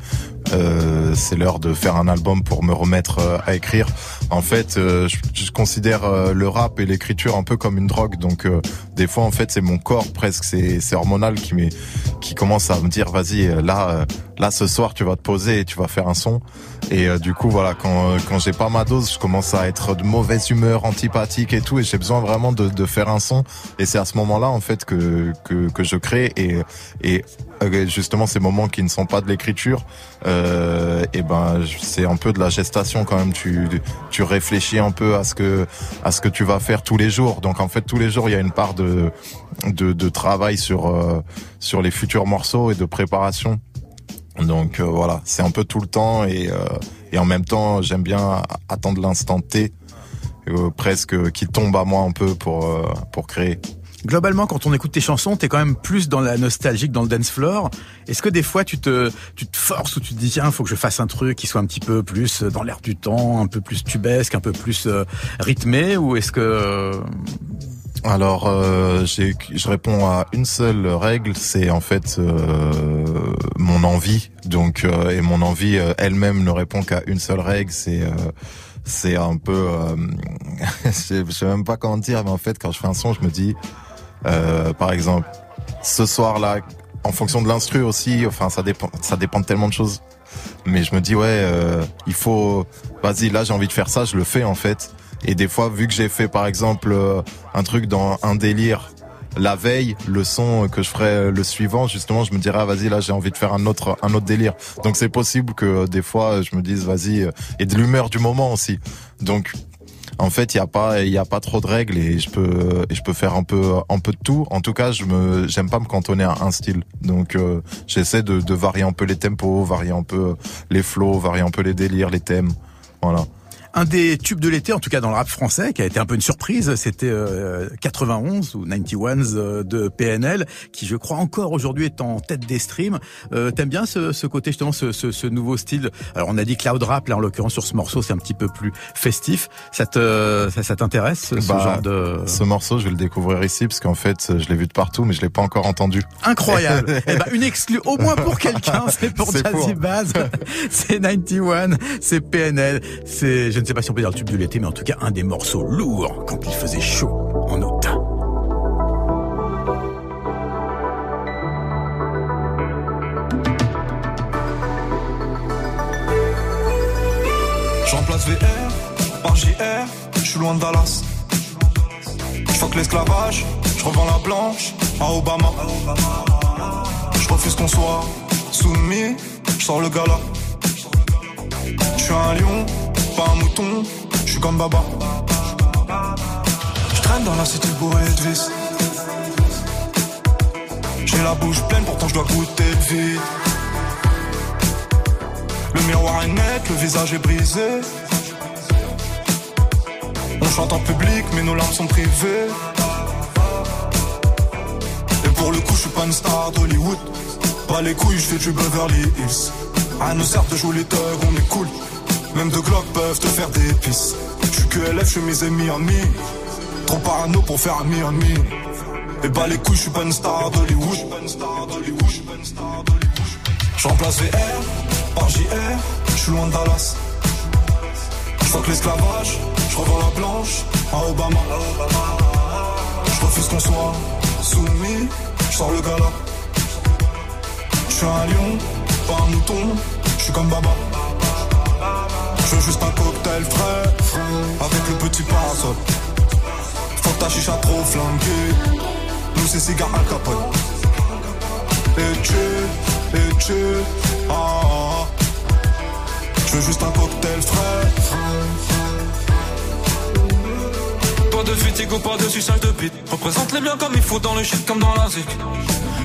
euh, c'est l'heure de faire un album pour me remettre à écrire. En fait, euh, je, je considère euh, le rap et l'écriture un peu comme une drogue. Donc euh, des fois en fait c'est mon corps presque, c'est hormonal qui qui commence à me dire vas-y là là ce soir tu vas te poser et tu vas faire un son. Et euh, du coup voilà quand quand j'ai pas ma dose, je commence à être de mauvaise humeur, antipathique et tout, et j'ai besoin vraiment de, de faire un son. Et c'est à ce moment-là en fait que que, que je crée et et euh, justement ces moments qui ne sont pas de l'écriture, euh, et ben c'est un peu de la gestation quand même. Tu tu réfléchis un peu à ce que à ce que tu vas faire tous les jours. Donc en fait tous les jours il y a une part de de, de travail sur euh, sur les futurs morceaux et de préparation. Donc euh, voilà, c'est un peu tout le temps et, euh, et en même temps j'aime bien attendre l'instant T, euh, presque qui tombe à moi un peu pour euh, pour créer. Globalement, quand on écoute tes chansons, t'es quand même plus dans la nostalgique, dans le dance floor. Est-ce que des fois tu te, tu te forces ou tu te dis tiens, faut que je fasse un truc qui soit un petit peu plus dans l'air du temps, un peu plus tubesque, un peu plus euh, rythmé, ou est-ce que euh, Alors, euh, je réponds à une seule règle, c'est en fait euh, mon envie. Donc, euh, et mon envie euh, elle-même ne répond qu'à une seule règle, c'est euh, c'est un peu, euh, je je sais même pas comment dire, mais en fait, quand je fais un son, je me dis, par exemple, ce soir-là, en fonction de l'instru aussi, enfin, ça dépend, ça dépend de tellement de choses. Mais je me dis ouais, il faut, vas-y, là j'ai envie de faire ça, je le fais en fait. Et des fois, vu que j'ai fait par exemple euh, un truc dans un délire la veille, le son que je ferai le suivant, justement, je me dirais, ah, vas-y, là, j'ai envie de faire un autre, un autre délire. Donc c'est possible que des fois, je me dise, vas-y, et de l'humeur du moment aussi. Donc en fait, il y a pas, il y a pas trop de règles et je peux, je peux faire un peu, un peu de tout. En tout cas, je me, j'aime pas me cantonner à un style. Donc, euh, j'essaie de, de varier un peu les tempos, varier un peu les flows, varier un peu les délires, les thèmes. Voilà. Un des tubes de l'été, en tout cas dans le rap français, qui a été un peu une surprise, c'était euh, 91 ou 91 euh, de PNL, qui je crois encore aujourd'hui est en tête des streams. Euh, T'aimes bien ce, ce, côté justement, ce, ce, ce, nouveau style? Alors on a dit cloud rap, là en l'occurrence sur ce morceau, c'est un petit peu plus festif. Ça te, ça, ça t'intéresse ce Bah, genre de Ce morceau, je vais le découvrir ici parce qu'en fait, je l'ai vu de partout, mais je l'ai pas encore entendu. Incroyable. eh ben, une exclue, au moins pour quelqu'un, c'est pour Jazzy. Baz. c'est 91, c'est PNL, c'est, je ne sais pas si on peut dire le tube de l'été, mais en tout cas un des morceaux lourds quand il faisait chaud en août. Je remplace VR par JR, je suis loin de Dallas. Je l'esclavage, je revends la blanche à Obama. Je refuse qu'on soit soumis, je sors le gala. Je suis un lion, pas un mouton, je suis comme Baba. Je traîne dans la cité bourrée de vis. J'ai la bouche pleine, pourtant je dois goûter de vide. Le miroir est net, le visage est brisé. On chante en public, mais nos larmes sont privées. Et pour le coup, je suis pas une star d'Hollywood. Pas les couilles, je fais du Beverly Hills. À nous sert de jouer les thugs, on est cool. Même deux Glock peuvent te faire des pisses. Je suis que LF, je suis mes amis amis. Trop parano pour faire ami ami. Et bah les couilles, je suis pas une star d'Hollywood. Je remplace VR par JR, je suis loin de Dallas. Je fuck l'esclavage, je revends la blanche à Obama. Je refuse qu'on soit soumis, je sors le gala. Je suis un lion, pas un mouton, je suis comme Baba. Je veux juste un cocktail frais, avec le petit parasol. Faut ta chicha trop flanquée, nous c'est cigare Al Capone. Et tu, et tu, ah, ah, ah. Je veux juste un cocktail frais. Pas de fatigue ou pas de suçage de bite. Représente les biens comme il faut dans le shit comme dans la zik.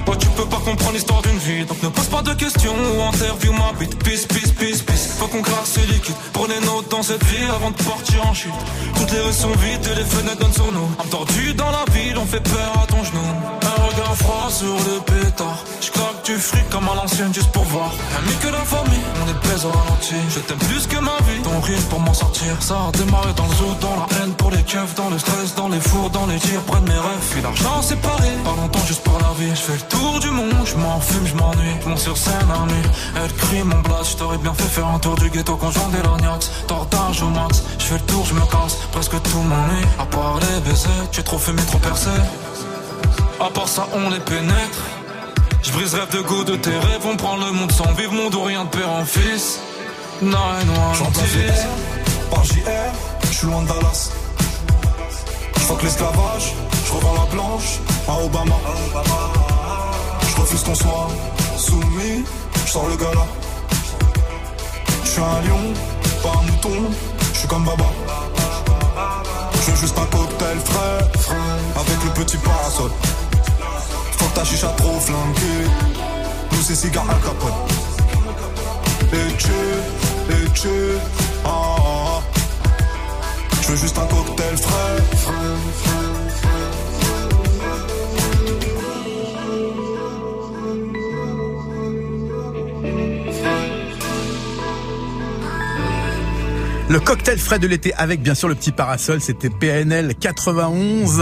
Toi tu peux pas comprendre l'histoire d'une vie. Donc ne pose pas de questions ou interview ma bite Peace, peace, peace, peace. Faut qu'on craque ce liquide. Prenez note dans cette vie avant de partir en chute. Toutes les rues sont vides et les fenêtres donnent sur nous Entendu dans la ville on fait peur à ton genou. Un regard froid sur le pétard. Je claque du fric comme à l'ancienne juste pour voir. Ami que la famille On est baise au ralenti. Je t'aime plus que ma vie. Ton rire pour m'en sortir. Ça a démarré dans le zoo Dans la haine pour les keufs Dans le stress, dans les fours, dans les tirs Près de mes rêves. Puis l'argent séparé. Pas longtemps juste pour la vie. Je fais le tour du monde Je m'en fume, je m'ennuie. Monte sur scène nuit. Elle crie mon blast Je t'aurais bien fait faire un tour du ghetto Conjoint des lorgnax Tortage au max Je fais le tour, je me casse. Presque tout m'ennuie. À part les baisers Tu es trop fumé, trop percé. À part ça on les pénètre. Je brise rêve de go de tes rêves, on prend le monde sans vivre, monde ou rien de père en fils. Nine one par JR, je suis loin de Dallas. Je fuck l'esclavage, je revends la blanche à Obama. Refuse qu'on soit soumis, je sors le gala. Je suis un lion, pas un mouton, je suis comme Baba. Je veux juste un cocktail frais, avec le petit parasol. Faut ta chicha trop flanquée. Nous c'est cigare Al Capone. Et tu, et tu, ah, ah, ah. Je veux juste un cocktail frais. Le cocktail frais de l'été avec bien sûr le petit parasol, c'était PNL 91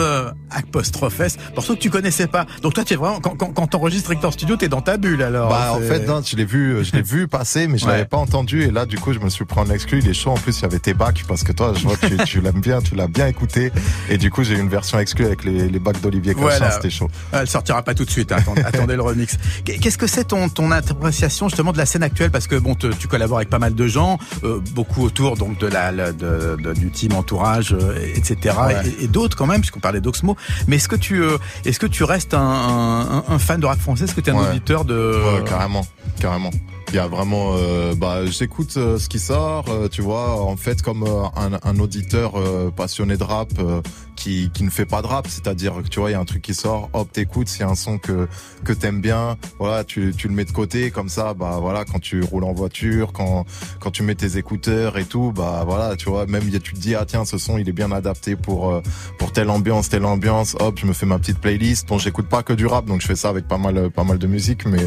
euh, apostrophe S. Morceau que tu connaissais pas. Donc toi tu es vraiment quand quand, quand t'enregistres Hector Studio, t'es dans ta bulle alors. Bah en fait non, je l'ai vu, je l'ai vu passer, mais je Ouais. l'avais pas entendu et là du coup je me suis pris en exclu. Il est chaud en plus, il y avait tes bacs parce que toi je vois que tu, tu l'aimes bien, tu l'as bien écouté et du coup j'ai eu une version exclue avec les, les bacs d'Olivier Cachin, Voilà. c'était chaud. Elle sortira pas tout de suite. hein. Attendez, attendez le remix. Qu'est-ce que c'est ton ton appréciation justement de la scène actuelle? Parce que bon, te- tu collabores avec pas mal de gens, euh, beaucoup autour donc de la, la- de- de- du team entourage, euh, etc. Ouais. Et, et d'autres quand même, puisqu'on parlait d'Oxmo. Mais est-ce que tu, euh, est-ce que tu restes un, un- un fan de rap français? Est-ce que tu es un Ouais. auditeur de Ouais, carrément, carrément. Il y a vraiment, euh, bah, j'écoute euh, ce qui sort, euh, tu vois, en fait, comme euh, un, un auditeur euh, passionné de rap euh, qui, qui ne fait pas de rap, c'est-à-dire que tu vois, il y a un truc qui sort, hop, t'écoutes, s'il y a un son que que t'aimes bien, voilà, tu, tu le mets de côté, comme ça, bah voilà, quand tu roules en voiture, quand quand tu mets tes écouteurs et tout, bah voilà, tu vois, même tu te dis ah tiens, ce son il est bien adapté pour pour telle ambiance, telle ambiance, hop, je me fais ma petite playlist. Bon, j'écoute pas que du rap, donc je fais ça avec pas mal pas mal de musique, mais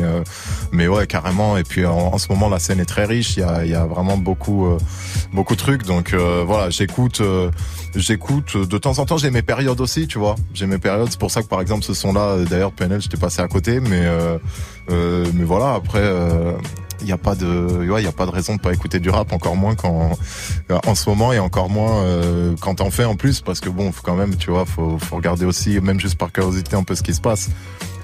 mais ouais, carrément. Et puis en, ce moment, la scène est très riche. Il y a, vraiment beaucoup, euh, beaucoup de trucs. Donc euh, voilà, j'écoute, euh, j'écoute. De temps en temps, j'ai mes périodes aussi, tu vois. J'ai mes périodes. C'est pour ça que par exemple, ce son-là, d'ailleurs, PNL, j'étais passé à côté, mais mais voilà. Après. il y a pas de il y a pas de raison de pas écouter du rap encore moins quand en ce moment et encore moins quand t'en fais en plus parce que bon faut quand même tu vois faut faut regarder aussi même juste par curiosité un peu ce qui se passe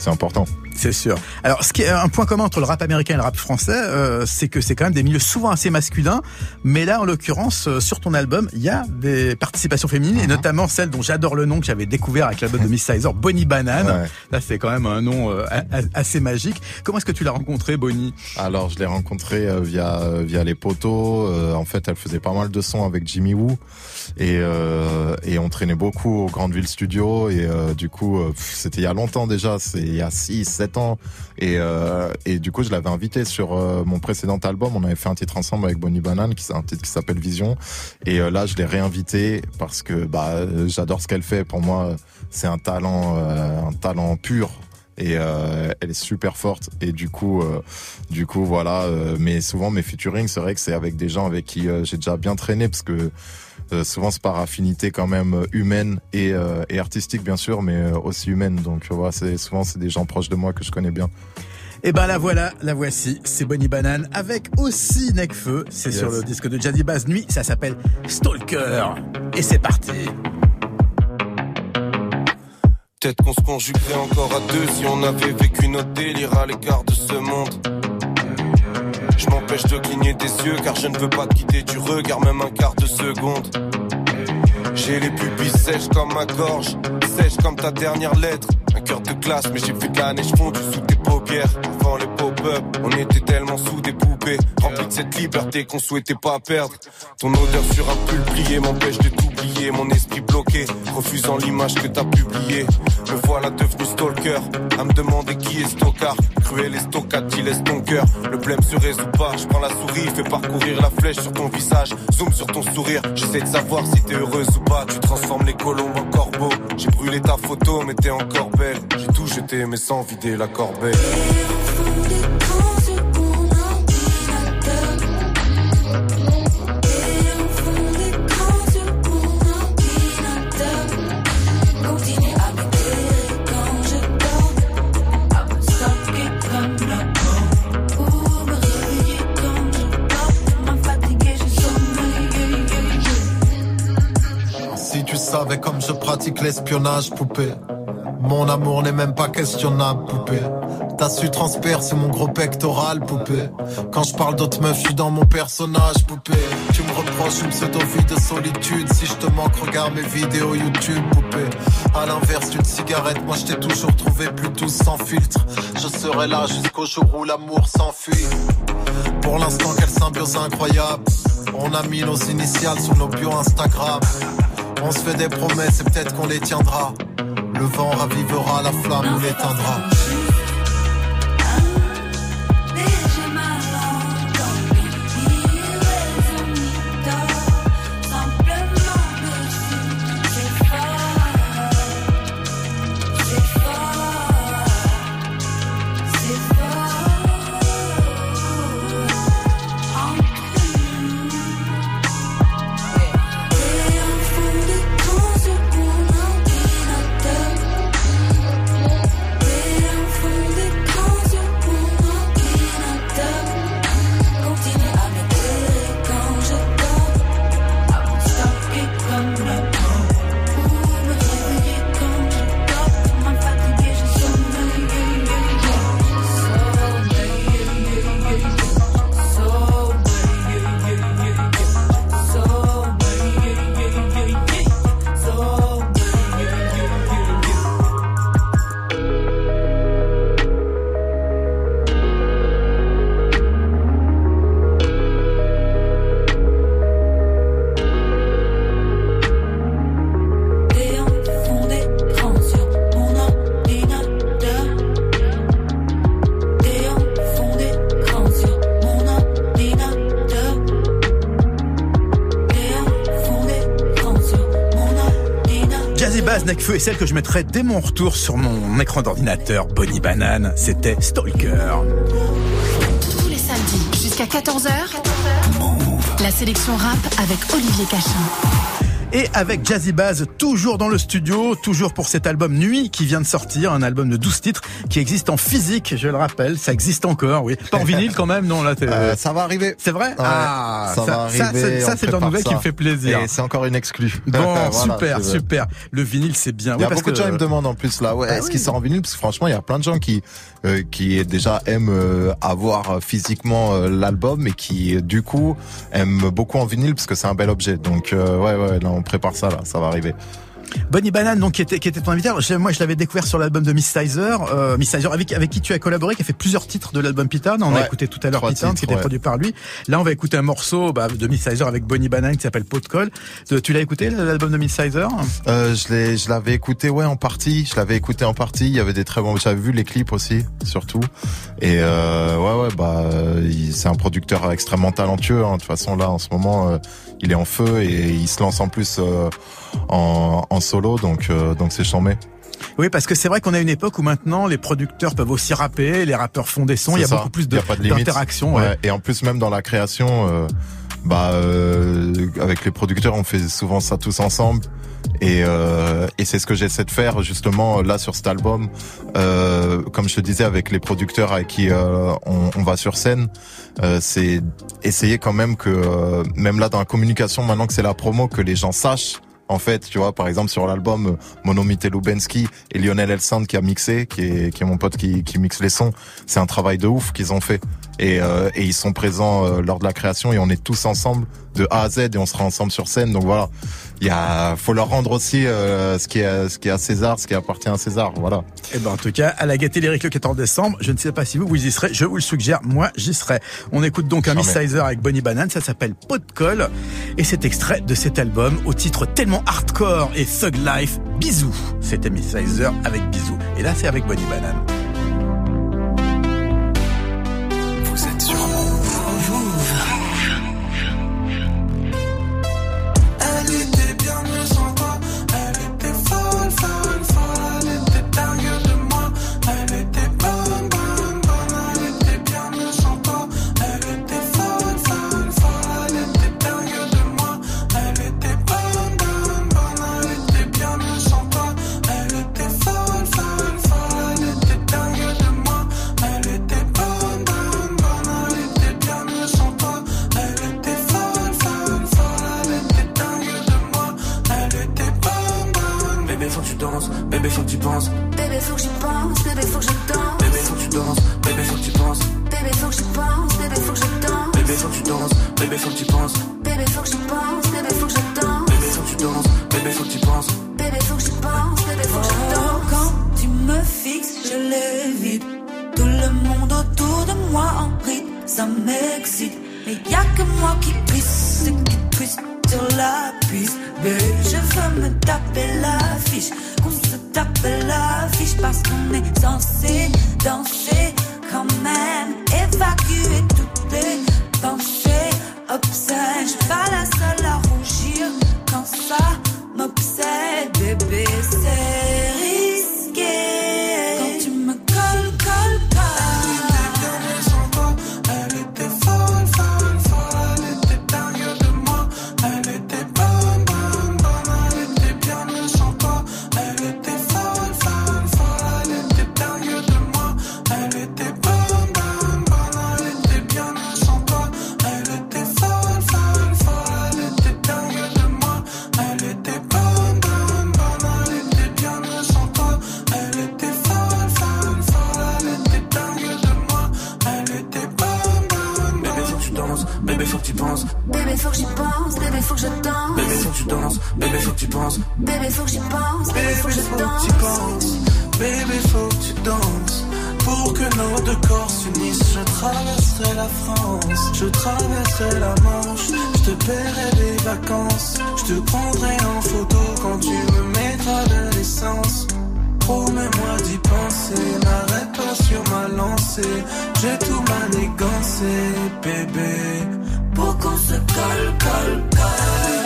c'est important C'est sûr. Alors, ce qui est un point commun entre le rap américain et le rap français, euh, c'est que c'est quand même des milieux souvent assez masculins. Mais là, en l'occurrence, euh, sur ton album, il y a des participations féminines, et notamment celle dont j'adore le nom que j'avais découvert avec l'album de Miss Sizer, Bonnie Banane. Ouais. Là, c'est quand même un nom euh, assez magique. Comment est-ce que tu l'as rencontré, Bonnie? Alors je l'ai rencontrée euh, via euh, via les poteaux. Euh, en fait, elle faisait pas mal de sons avec Jimmy Woo et euh, et on traînait beaucoup au Grandville Studio et euh, du coup euh, c'était il y a longtemps déjà, c'est il y a 6 7 ans. Et euh, et du coup je l'avais invitée sur euh, mon précédent album, on avait fait un titre ensemble avec Bonnie Banane qui un titre qui s'appelle Vision. Et euh, là je l'ai réinvitée parce que bah j'adore ce qu'elle fait. Pour moi, c'est un talent un talent pur. Et elle est super forte. Et du coup du coup voilà mais souvent mes featuring c'est vrai que c'est avec des gens avec qui j'ai déjà bien traîné parce que euh, souvent c'est par affinité quand même euh, humaine et, euh, et artistique bien sûr mais aussi humaine donc tu vois c'est souvent c'est des gens proches de moi que je connais bien Eh ben la voilà, la voici, c'est Bonnie Banane avec aussi Necfeu. C'est Yes. sur le disque de Jazzy Bass Nuit, ça s'appelle Stalker. Et c'est parti. Peut-être qu'on se conjuguerait encore à deux si on avait vécu notre délire à l'écart de ce monde. Je m'empêche de cligner des yeux car je ne veux pas te quitter du regard même un quart de seconde. J'ai les pupilles sèches comme ma gorge, sèches comme ta dernière lettre. Un cœur de glace, mais j'ai vu de la neige fondue sous tes paupières. Avant les on était tellement sous des poupées, remplis de cette liberté qu'on souhaitait pas perdre. Ton odeur sur un pull plié m'empêche de t'oublier, mon esprit bloqué, refusant l'image que t'as publiée. Me voilà devenu stalker, à me demander qui est stockard. Cruel et stockati, laisse ton cœur. Le blême se résout pas, je prends la souris, fais parcourir la flèche sur ton visage. Zoom sur ton sourire, j'essaie de savoir si t'es heureuse ou pas. Tu transformes les colombes en corbeaux. J'ai brûlé ta photo, mais t'es encore belle. J'ai tout jeté, mais sans vider la corbeille. L'espionnage, poupée. Mon amour n'est même pas questionnable, poupée. T'as su transpercer mon gros pectoral, poupée. Quand je parle d'autres meufs, je suis dans mon personnage, poupée. Tu me reproches une pseudo-vie de solitude. Si je te manque, regarde mes vidéos YouTube, poupée. À l'inverse d'une cigarette, moi je t'ai toujours trouvé plus douce sans filtre. Je serai là jusqu'au jour où l'amour s'enfuit. Pour l'instant, quelle symbiose incroyable. On a mis nos initiales sur nos bio Instagram. On se fait des promesses et peut-être qu'on les tiendra. Le vent ravivera la flamme ou l'éteindra. Et celle que je mettrai dès mon retour sur mon écran d'ordinateur, Bonnie Banane, c'était Stalker. Tous les samedis jusqu'à 14h, la sélection rap avec Olivier Cachin. Et avec Jazzy Baz, toujours dans le studio, toujours pour cet album Nuit qui vient de sortir, un album de 12 titres qui existe en physique, je le rappelle, ça existe encore, oui. Pas en vinyle quand même, non là. Euh, ça va arriver. C'est vrai? Ouais, Ah, ça, va arriver. ça, c'est un prépare nouvelle qui me fait plaisir. Et c'est encore une exclue. Bon, Voilà, super, super. Le vinyle, c'est bien. Il y a Oui, parce beaucoup de que- gens qui me demandent en plus là, ouais, Ah est-ce oui. qu'il sort en vinyle? Parce que franchement, il y a plein de gens qui euh, qui déjà aiment euh, avoir euh, physiquement euh, l'album et qui euh, du coup aiment beaucoup en vinyle parce que c'est un bel objet. Donc euh, ouais, ouais, là on prépare ça là, ça va arriver. Bonnie Banane, donc qui était qui était ton invité. Moi, je l'avais découvert sur l'album de Miss Sizer, euh, Miss Sizer avec avec qui tu as collaboré, qui a fait plusieurs titres de l'album Pitan. On a écouté tout à l'heure Pitan, qui était ouais. produit par lui. Là, on va écouter un morceau bah, de Miss Sizer avec Bonnie Banane qui s'appelle Pot de colle. Euh, Tu l'as écouté l'album de Miss Sizer? Euh, je l'ai, je l'avais écouté, ouais, en partie. Je l'avais écouté en partie. Il y avait des très bons. J'avais vu les clips aussi, surtout. Et euh, ouais, ouais, bah, il- c'est un producteur extrêmement talentueux. hein. De toute façon, là, en ce moment, euh, il est en feu et il se lance en plus euh, en, en solo, donc euh, donc c'est charmé. Oui, parce que c'est vrai qu'on a une époque où maintenant les producteurs peuvent aussi rapper, les rappeurs font des sons, il y a ça. beaucoup plus Il de y a pas de limite. d'interaction. Ouais. Ouais. Et en plus, même dans la création, euh, bah, euh, avec les producteurs, on fait souvent ça tous ensemble. Et, euh, et c'est ce que j'essaie de faire justement là sur cet album. Euh, comme je te disais, avec les producteurs avec qui euh, on, on va sur scène, euh, c'est essayer quand même que euh, même là dans la communication, maintenant que c'est la promo, que les gens sachent. En fait, tu vois, par exemple sur l'album euh, Monomité Lubensky et Lionel Elsand qui a mixé, qui est, qui est mon pote qui, qui mixe les sons, c'est un travail de ouf qu'ils ont fait. Et, euh, et ils sont présents lors de la création et on est tous ensemble de A à Z et on sera ensemble sur scène. Donc voilà, il y a, faut leur rendre aussi euh, ce qui est, ce qui est à César, ce qui appartient à César. Voilà. Et ben en tout cas, à la Gaîté Lyrique le 14 décembre, je ne sais pas si vous vous y serez, je vous le suggère, moi j'y serai. On écoute donc un Miss Charmé. Sizer avec Bonnie Banane, ça s'appelle Pot de colle et c'est extrait de cet album au titre tellement hardcore et thug life, Bisous. C'était Miss Sizer avec Bisous. Et là c'est avec Bonnie Banane. Faut que je danse. Bébé faut que tu danses, bébé faut que tu penses Bébé, faut que j'y pense, bébé, faut que je danse. tu penses, bébé, faut que tu danses. Pour que nos deux corps s'unissent, je traverserai la France, je traverserai la Manche, je te paierai des vacances, je te prendrai en photo quand tu me mettras de l'essence. Promets-moi d'y penser, n'arrête pas sur ma lancée, j'ai tout manigancé, bébé. Pour qu'on se colle, colle, colle.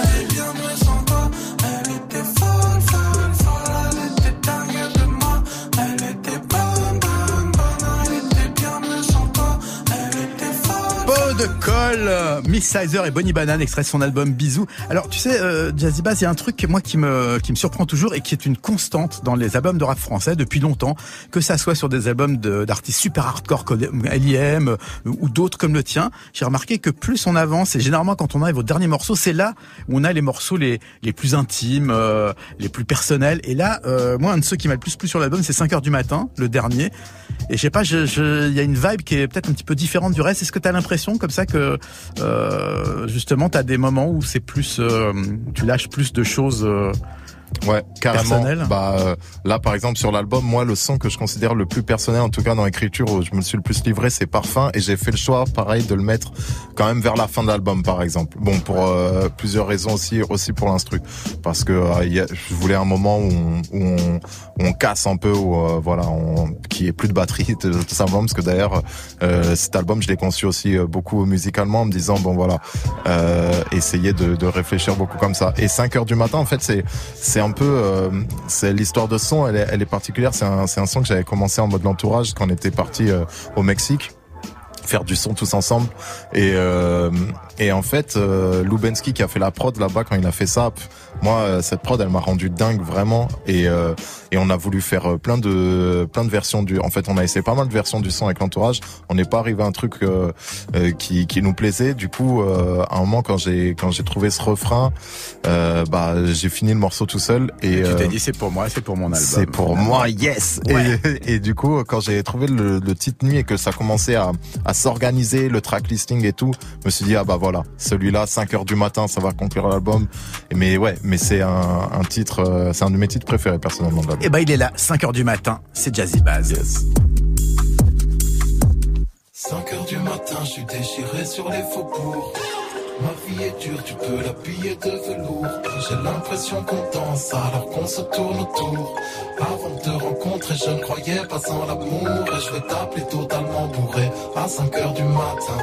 Le col. Miss Sizer et Bonnie Banane, extrait de son album Bisous. Alors, tu sais, euh, Jazzy Bass, il y a un truc moi qui me qui me surprend toujours et qui est une constante dans les albums de rap français depuis longtemps, que ça soit sur des albums de- d'artistes super hardcore comme L.I.M. euh, ou d'autres comme le tien. J'ai remarqué que plus on avance et généralement quand on arrive au dernier morceau, c'est là où on a les morceaux les les plus intimes, euh, les plus personnels. Et là, euh, moi, un de ceux qui m'a le plus plu sur l'album, c'est 5 heures du matin, le dernier. Et je sais pas, il y a une vibe qui est peut-être un petit peu différente du reste. Est-ce que tu as l'impression comme ça que euh, justement tu as des moments où c'est plus, euh, tu lâches plus de choses euh, Ouais, carrément. Bah euh, là, par exemple, sur l'album, moi, le son que je considère le plus personnel, en tout cas dans l'écriture, où je me suis le plus livré, c'est Parfum, et j'ai fait le choix, pareil, de le mettre quand même vers la fin de l'album, par exemple. Bon, pour euh, plusieurs raisons aussi, aussi pour l'instru, parce que euh, y a- je voulais un moment où on, où on, casse un peu, où euh, voilà, on, qui est plus de batterie, tout simplement, parce que d'ailleurs, euh, cet album, je l'ai conçu aussi euh, beaucoup musicalement, en me disant bon voilà, euh, essayer de, de réfléchir beaucoup comme ça. Et 5 heures du matin, en fait, c'est c'est un peu, euh, c'est l'histoire de son, elle est, elle est particulière. C'est un, c'est un son que j'avais commencé en mode l'entourage quand on était parti euh, au Mexique faire du son tous ensemble et euh, et en fait euh, Lubensky qui a fait la prod là-bas quand il a fait ça moi euh, cette prod elle m'a rendu dingue vraiment. Et euh, et on a voulu faire euh, plein de plein de versions du en fait on a essayé pas mal de versions du son avec l'entourage. On n'est pas arrivé à un truc euh, euh, qui qui nous plaisait. Du coup euh, à un moment quand j'ai quand j'ai trouvé ce refrain euh, bah j'ai fini le morceau tout seul et Tu t'es dit c'est pour moi, c'est pour mon album. c'est pour moi, yes. Et, et du coup, quand j'ai trouvé le, le titre nuit et que ça commençait à, à s'organiser, le track listing et tout, je me suis dit ah bah voilà, celui-là, 5 heures du matin, ça va conclure l'album. Et Mais ouais, mais c'est un, un titre, euh, c'est un de mes titres préférés personnellement de l'album. Et ben il est là, 5 heures du matin, c'est Jazzy Bass. 5 heures du matin, je suis déchiré sur les faubourgs. Ma vie est dure, tu peux l'habiller de velours. J'ai l'impression qu'on danse alors qu'on se tourne autour. Avant de te rencontrer, je ne croyais pas en l'amour. Et je vais t'appeler totalement bourré à 5 heures du matin.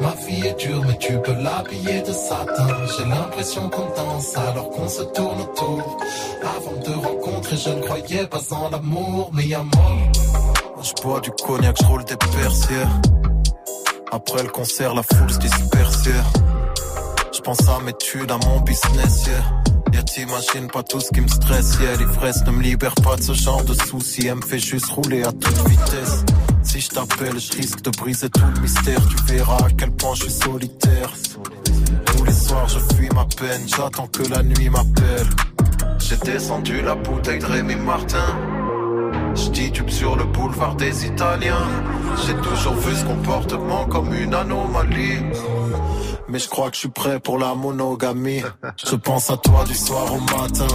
Ma vie est dure, mais tu peux l'habiller de satin. J'ai l'impression qu'on danse alors qu'on se tourne autour. Avant de te rencontrer, je ne croyais pas en l'amour, mais y'a mort. Je bois du cognac, je roule des persières. Après le concert, la foule se disperse. Je pense à mes tudes, à mon business, yeah. T'imagines pas tout ce qui me stresse, yeah. L'ivresse ne me libère pas de ce genre de soucis. Elle me fait juste rouler à toute vitesse. Si je t'appelle, je risque de briser tout le mystère. Tu verras à quel point je suis solitaire. Tous les soirs, je fuis ma peine. J'attends que la nuit m'appelle. J'ai descendu la bouteille de Rémi Martin. J'titube sur le boulevard des Italiens. J'ai toujours vu ce comportement comme une anomalie. Mais je crois que je suis prêt pour la monogamie. Je pense à toi du soir au matin.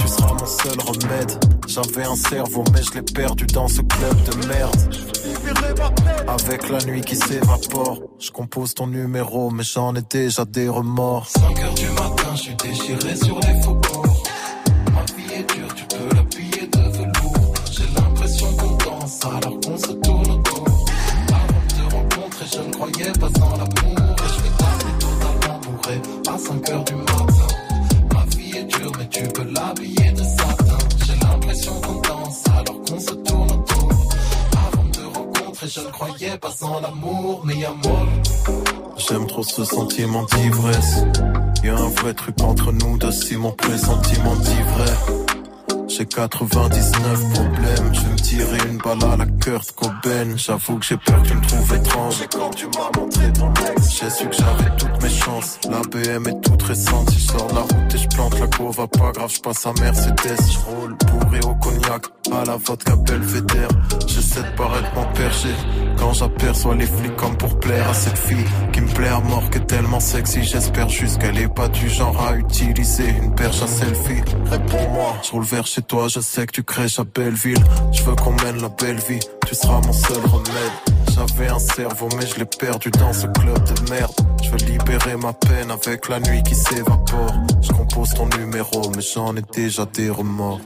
Tu seras mon seul remède. J'avais un cerveau, mais je l'ai perdu dans ce club de merde. Avec la nuit qui s'évapore, je compose ton numéro, mais j'en ai déjà des remords. 5 heures du matin, je suis déchiré sur les faubourgs. Pas en l'amour, y'a moi. J'aime trop ce sentiment d'ivresse. Y a un vrai truc entre nous deux, si mon pressentiment dit. J'ai 99 problèmes, je me tirer une balle à la Kurt Cobain. J'avoue que j'ai peur que tu me trouves étrange. Quand tu m'as montré ton ex, j'ai su que j'avais toutes mes chances. La BM est toute récente, si je sors de la route et je plante la va pas grave, je passe à Mercedes. Je roule bourré au cognac, à la vodka belvédère. J'essaie de paraître mon perché. Quand j'aperçois les flics comme pour plaire à cette fille qui me plaît à mort, qui est tellement sexy. J'espère juste qu'elle est pas du genre à utiliser une perche à selfie. Réponds-moi, je roule vers chez toi, je sais que tu crèches à Belleville. Je veux qu'on mène la belle vie, tu seras mon seul remède. J'avais un cerveau, mais je l'ai perdu dans ce club de merde. Je veux libérer ma peine avec la nuit qui s'évapore. Je compose ton numéro, mais j'en ai déjà des remords.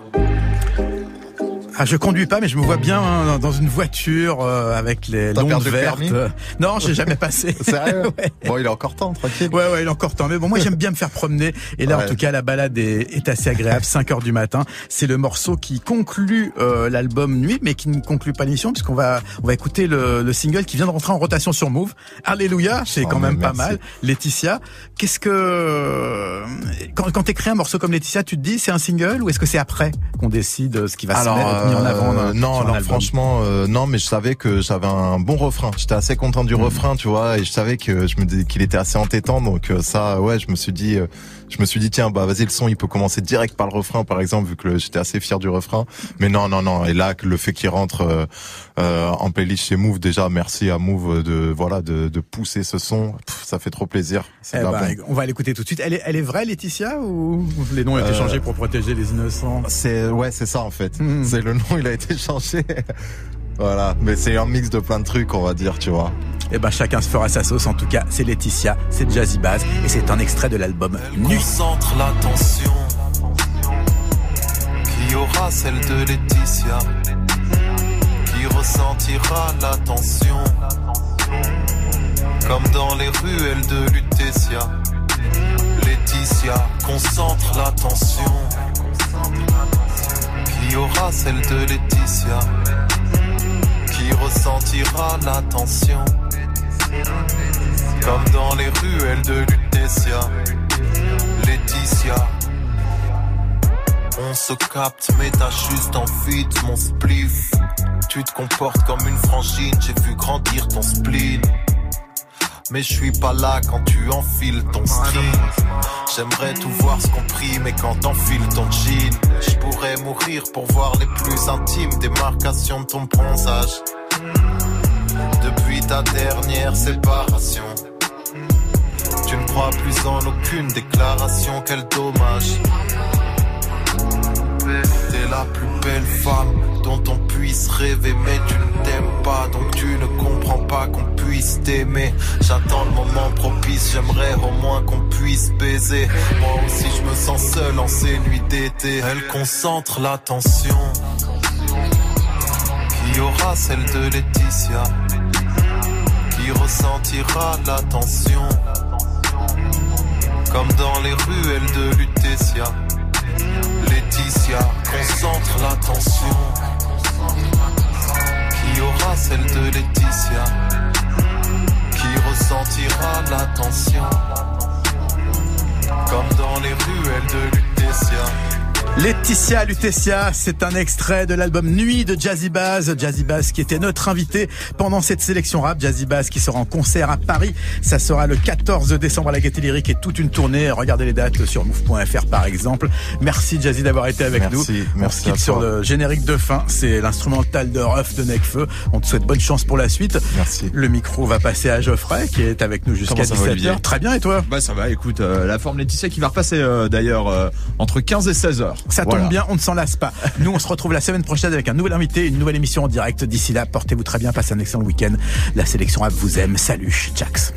Ah, je conduis pas, mais je me vois bien hein, dans une voiture euh, avec les longues le vertes. permis Euh, non, j'ai jamais passé. Sérieux Ouais. Bon, il est encore temps, tranquille. Ouais, ouais, il est encore temps. Mais bon, moi, j'aime bien me faire promener. Et là, en tout cas, la balade est, est assez agréable. 5 heures du matin. C'est le morceau qui conclut euh, l'album Nuit, mais qui ne conclut pas l'émission, puisqu'on va, on va écouter le, le single qui vient de rentrer en rotation sur Move. Alléluia, c'est Oh, quand même pas mal. Laetitia, qu'est-ce que... Quand, quand t'écris un morceau comme Laetitia, tu te dis c'est un single ou est-ce que c'est après qu'on décide ce qui va se mettre, mis en avant euh, dans- non, alors franchement, euh, non, mais je savais que j'avais un bon refrain. J'étais assez content Mhm. du refrain, tu vois, et je savais que je me qu'il était assez entêtant, donc euh, ça, ouais, je me suis dit, euh, je me suis dit tiens, bah vas-y, le son, il peut commencer direct par le refrain, par exemple, vu que j'étais assez fier du refrain. Mais non, non, non. Et là, le fait qu'il rentre euh, euh, en playlist chez Move, déjà, merci à Move de voilà de, de pousser ce son. Pff, ça fait trop plaisir. C'est Eh la ben, bombe. on va l'écouter tout de suite. Elle est, elle est vraie, Laetitia, ou les noms ont été Euh, changés pour protéger les innocents? C'est ouais, c'est ça en fait. Mhm. C'est le nom, il a été changé. Voilà, mais c'est un mix de plein de trucs, on va dire, tu vois. Eh ben, chacun se fera sa sauce. En tout cas, c'est Laetitia, c'est Jazzy Bass, et c'est un extrait de l'album Nuit. Concentre l'attention. Qui aura celle de Laetitia? Qui ressentira la tension Comme dans les ruelles de Lutetia Laetitia, concentre l'attention Qui aura celle de Laetitia? Qui ressentira la tension Comme dans les ruelles de Lutetia Laetitia. On se capte, mais t'as juste envie de mon spliff. Tu te comportes comme une frangine, j'ai vu grandir ton spleen. Mais je suis pas là quand tu enfiles ton string. J'aimerais tout voir ce qu'on prie, mais quand t'enfiles ton jean, je pourrais mourir pour voir les plus intimes démarcations de ton bronzage. Ta dernière séparation. Tu ne crois plus en aucune déclaration, quel dommage. T'es la plus belle femme dont on puisse rêver, mais tu ne t'aimes pas, donc tu ne comprends pas qu'on puisse t'aimer. J'attends le moment propice, j'aimerais au moins qu'on puisse baiser. Moi aussi, je me sens seul en ces nuits d'été. Elle concentre l'attention. Qui aura celle de Laetitia? Qui ressentira la tension comme dans les ruelles de Lutetia. Laetitia, concentre l'attention. Qui aura celle de Laetitia? Qui ressentira la tension. Comme dans les ruelles de Lutetia. Laetitia Lutetia, c'est un extrait de l'album Nuit de Jazzy Bass. Jazzy Bass qui était notre invité pendant cette sélection rap. Jazzy Bass qui sera en concert à Paris. Ça sera le 14 décembre à la Gaîté Lyrique et toute une tournée. Regardez les dates sur move.fr par exemple. Merci Jazzy d'avoir été avec Merci, nous. On merci se quitte à sur le générique de fin. C'est l'instrumental de Ruff de Necfeu. On te souhaite bonne chance pour la suite. Merci. Le micro va passer à Geoffrey qui est avec nous jusqu'à Comment ça va, 17h. Olivier Très bien et toi? Bah ça va, écoute, euh, la forme Laetitia qui va repasser euh, d'ailleurs euh, entre 15 et 16 heures. Ça Voilà. tombe bien, on ne s'en lasse pas. Nous, on se retrouve la semaine prochaine avec un nouvel invité, une nouvelle émission en direct. D'ici là, portez-vous très bien, passez un excellent week-end. La sélection App vous aime. Salut, Jax.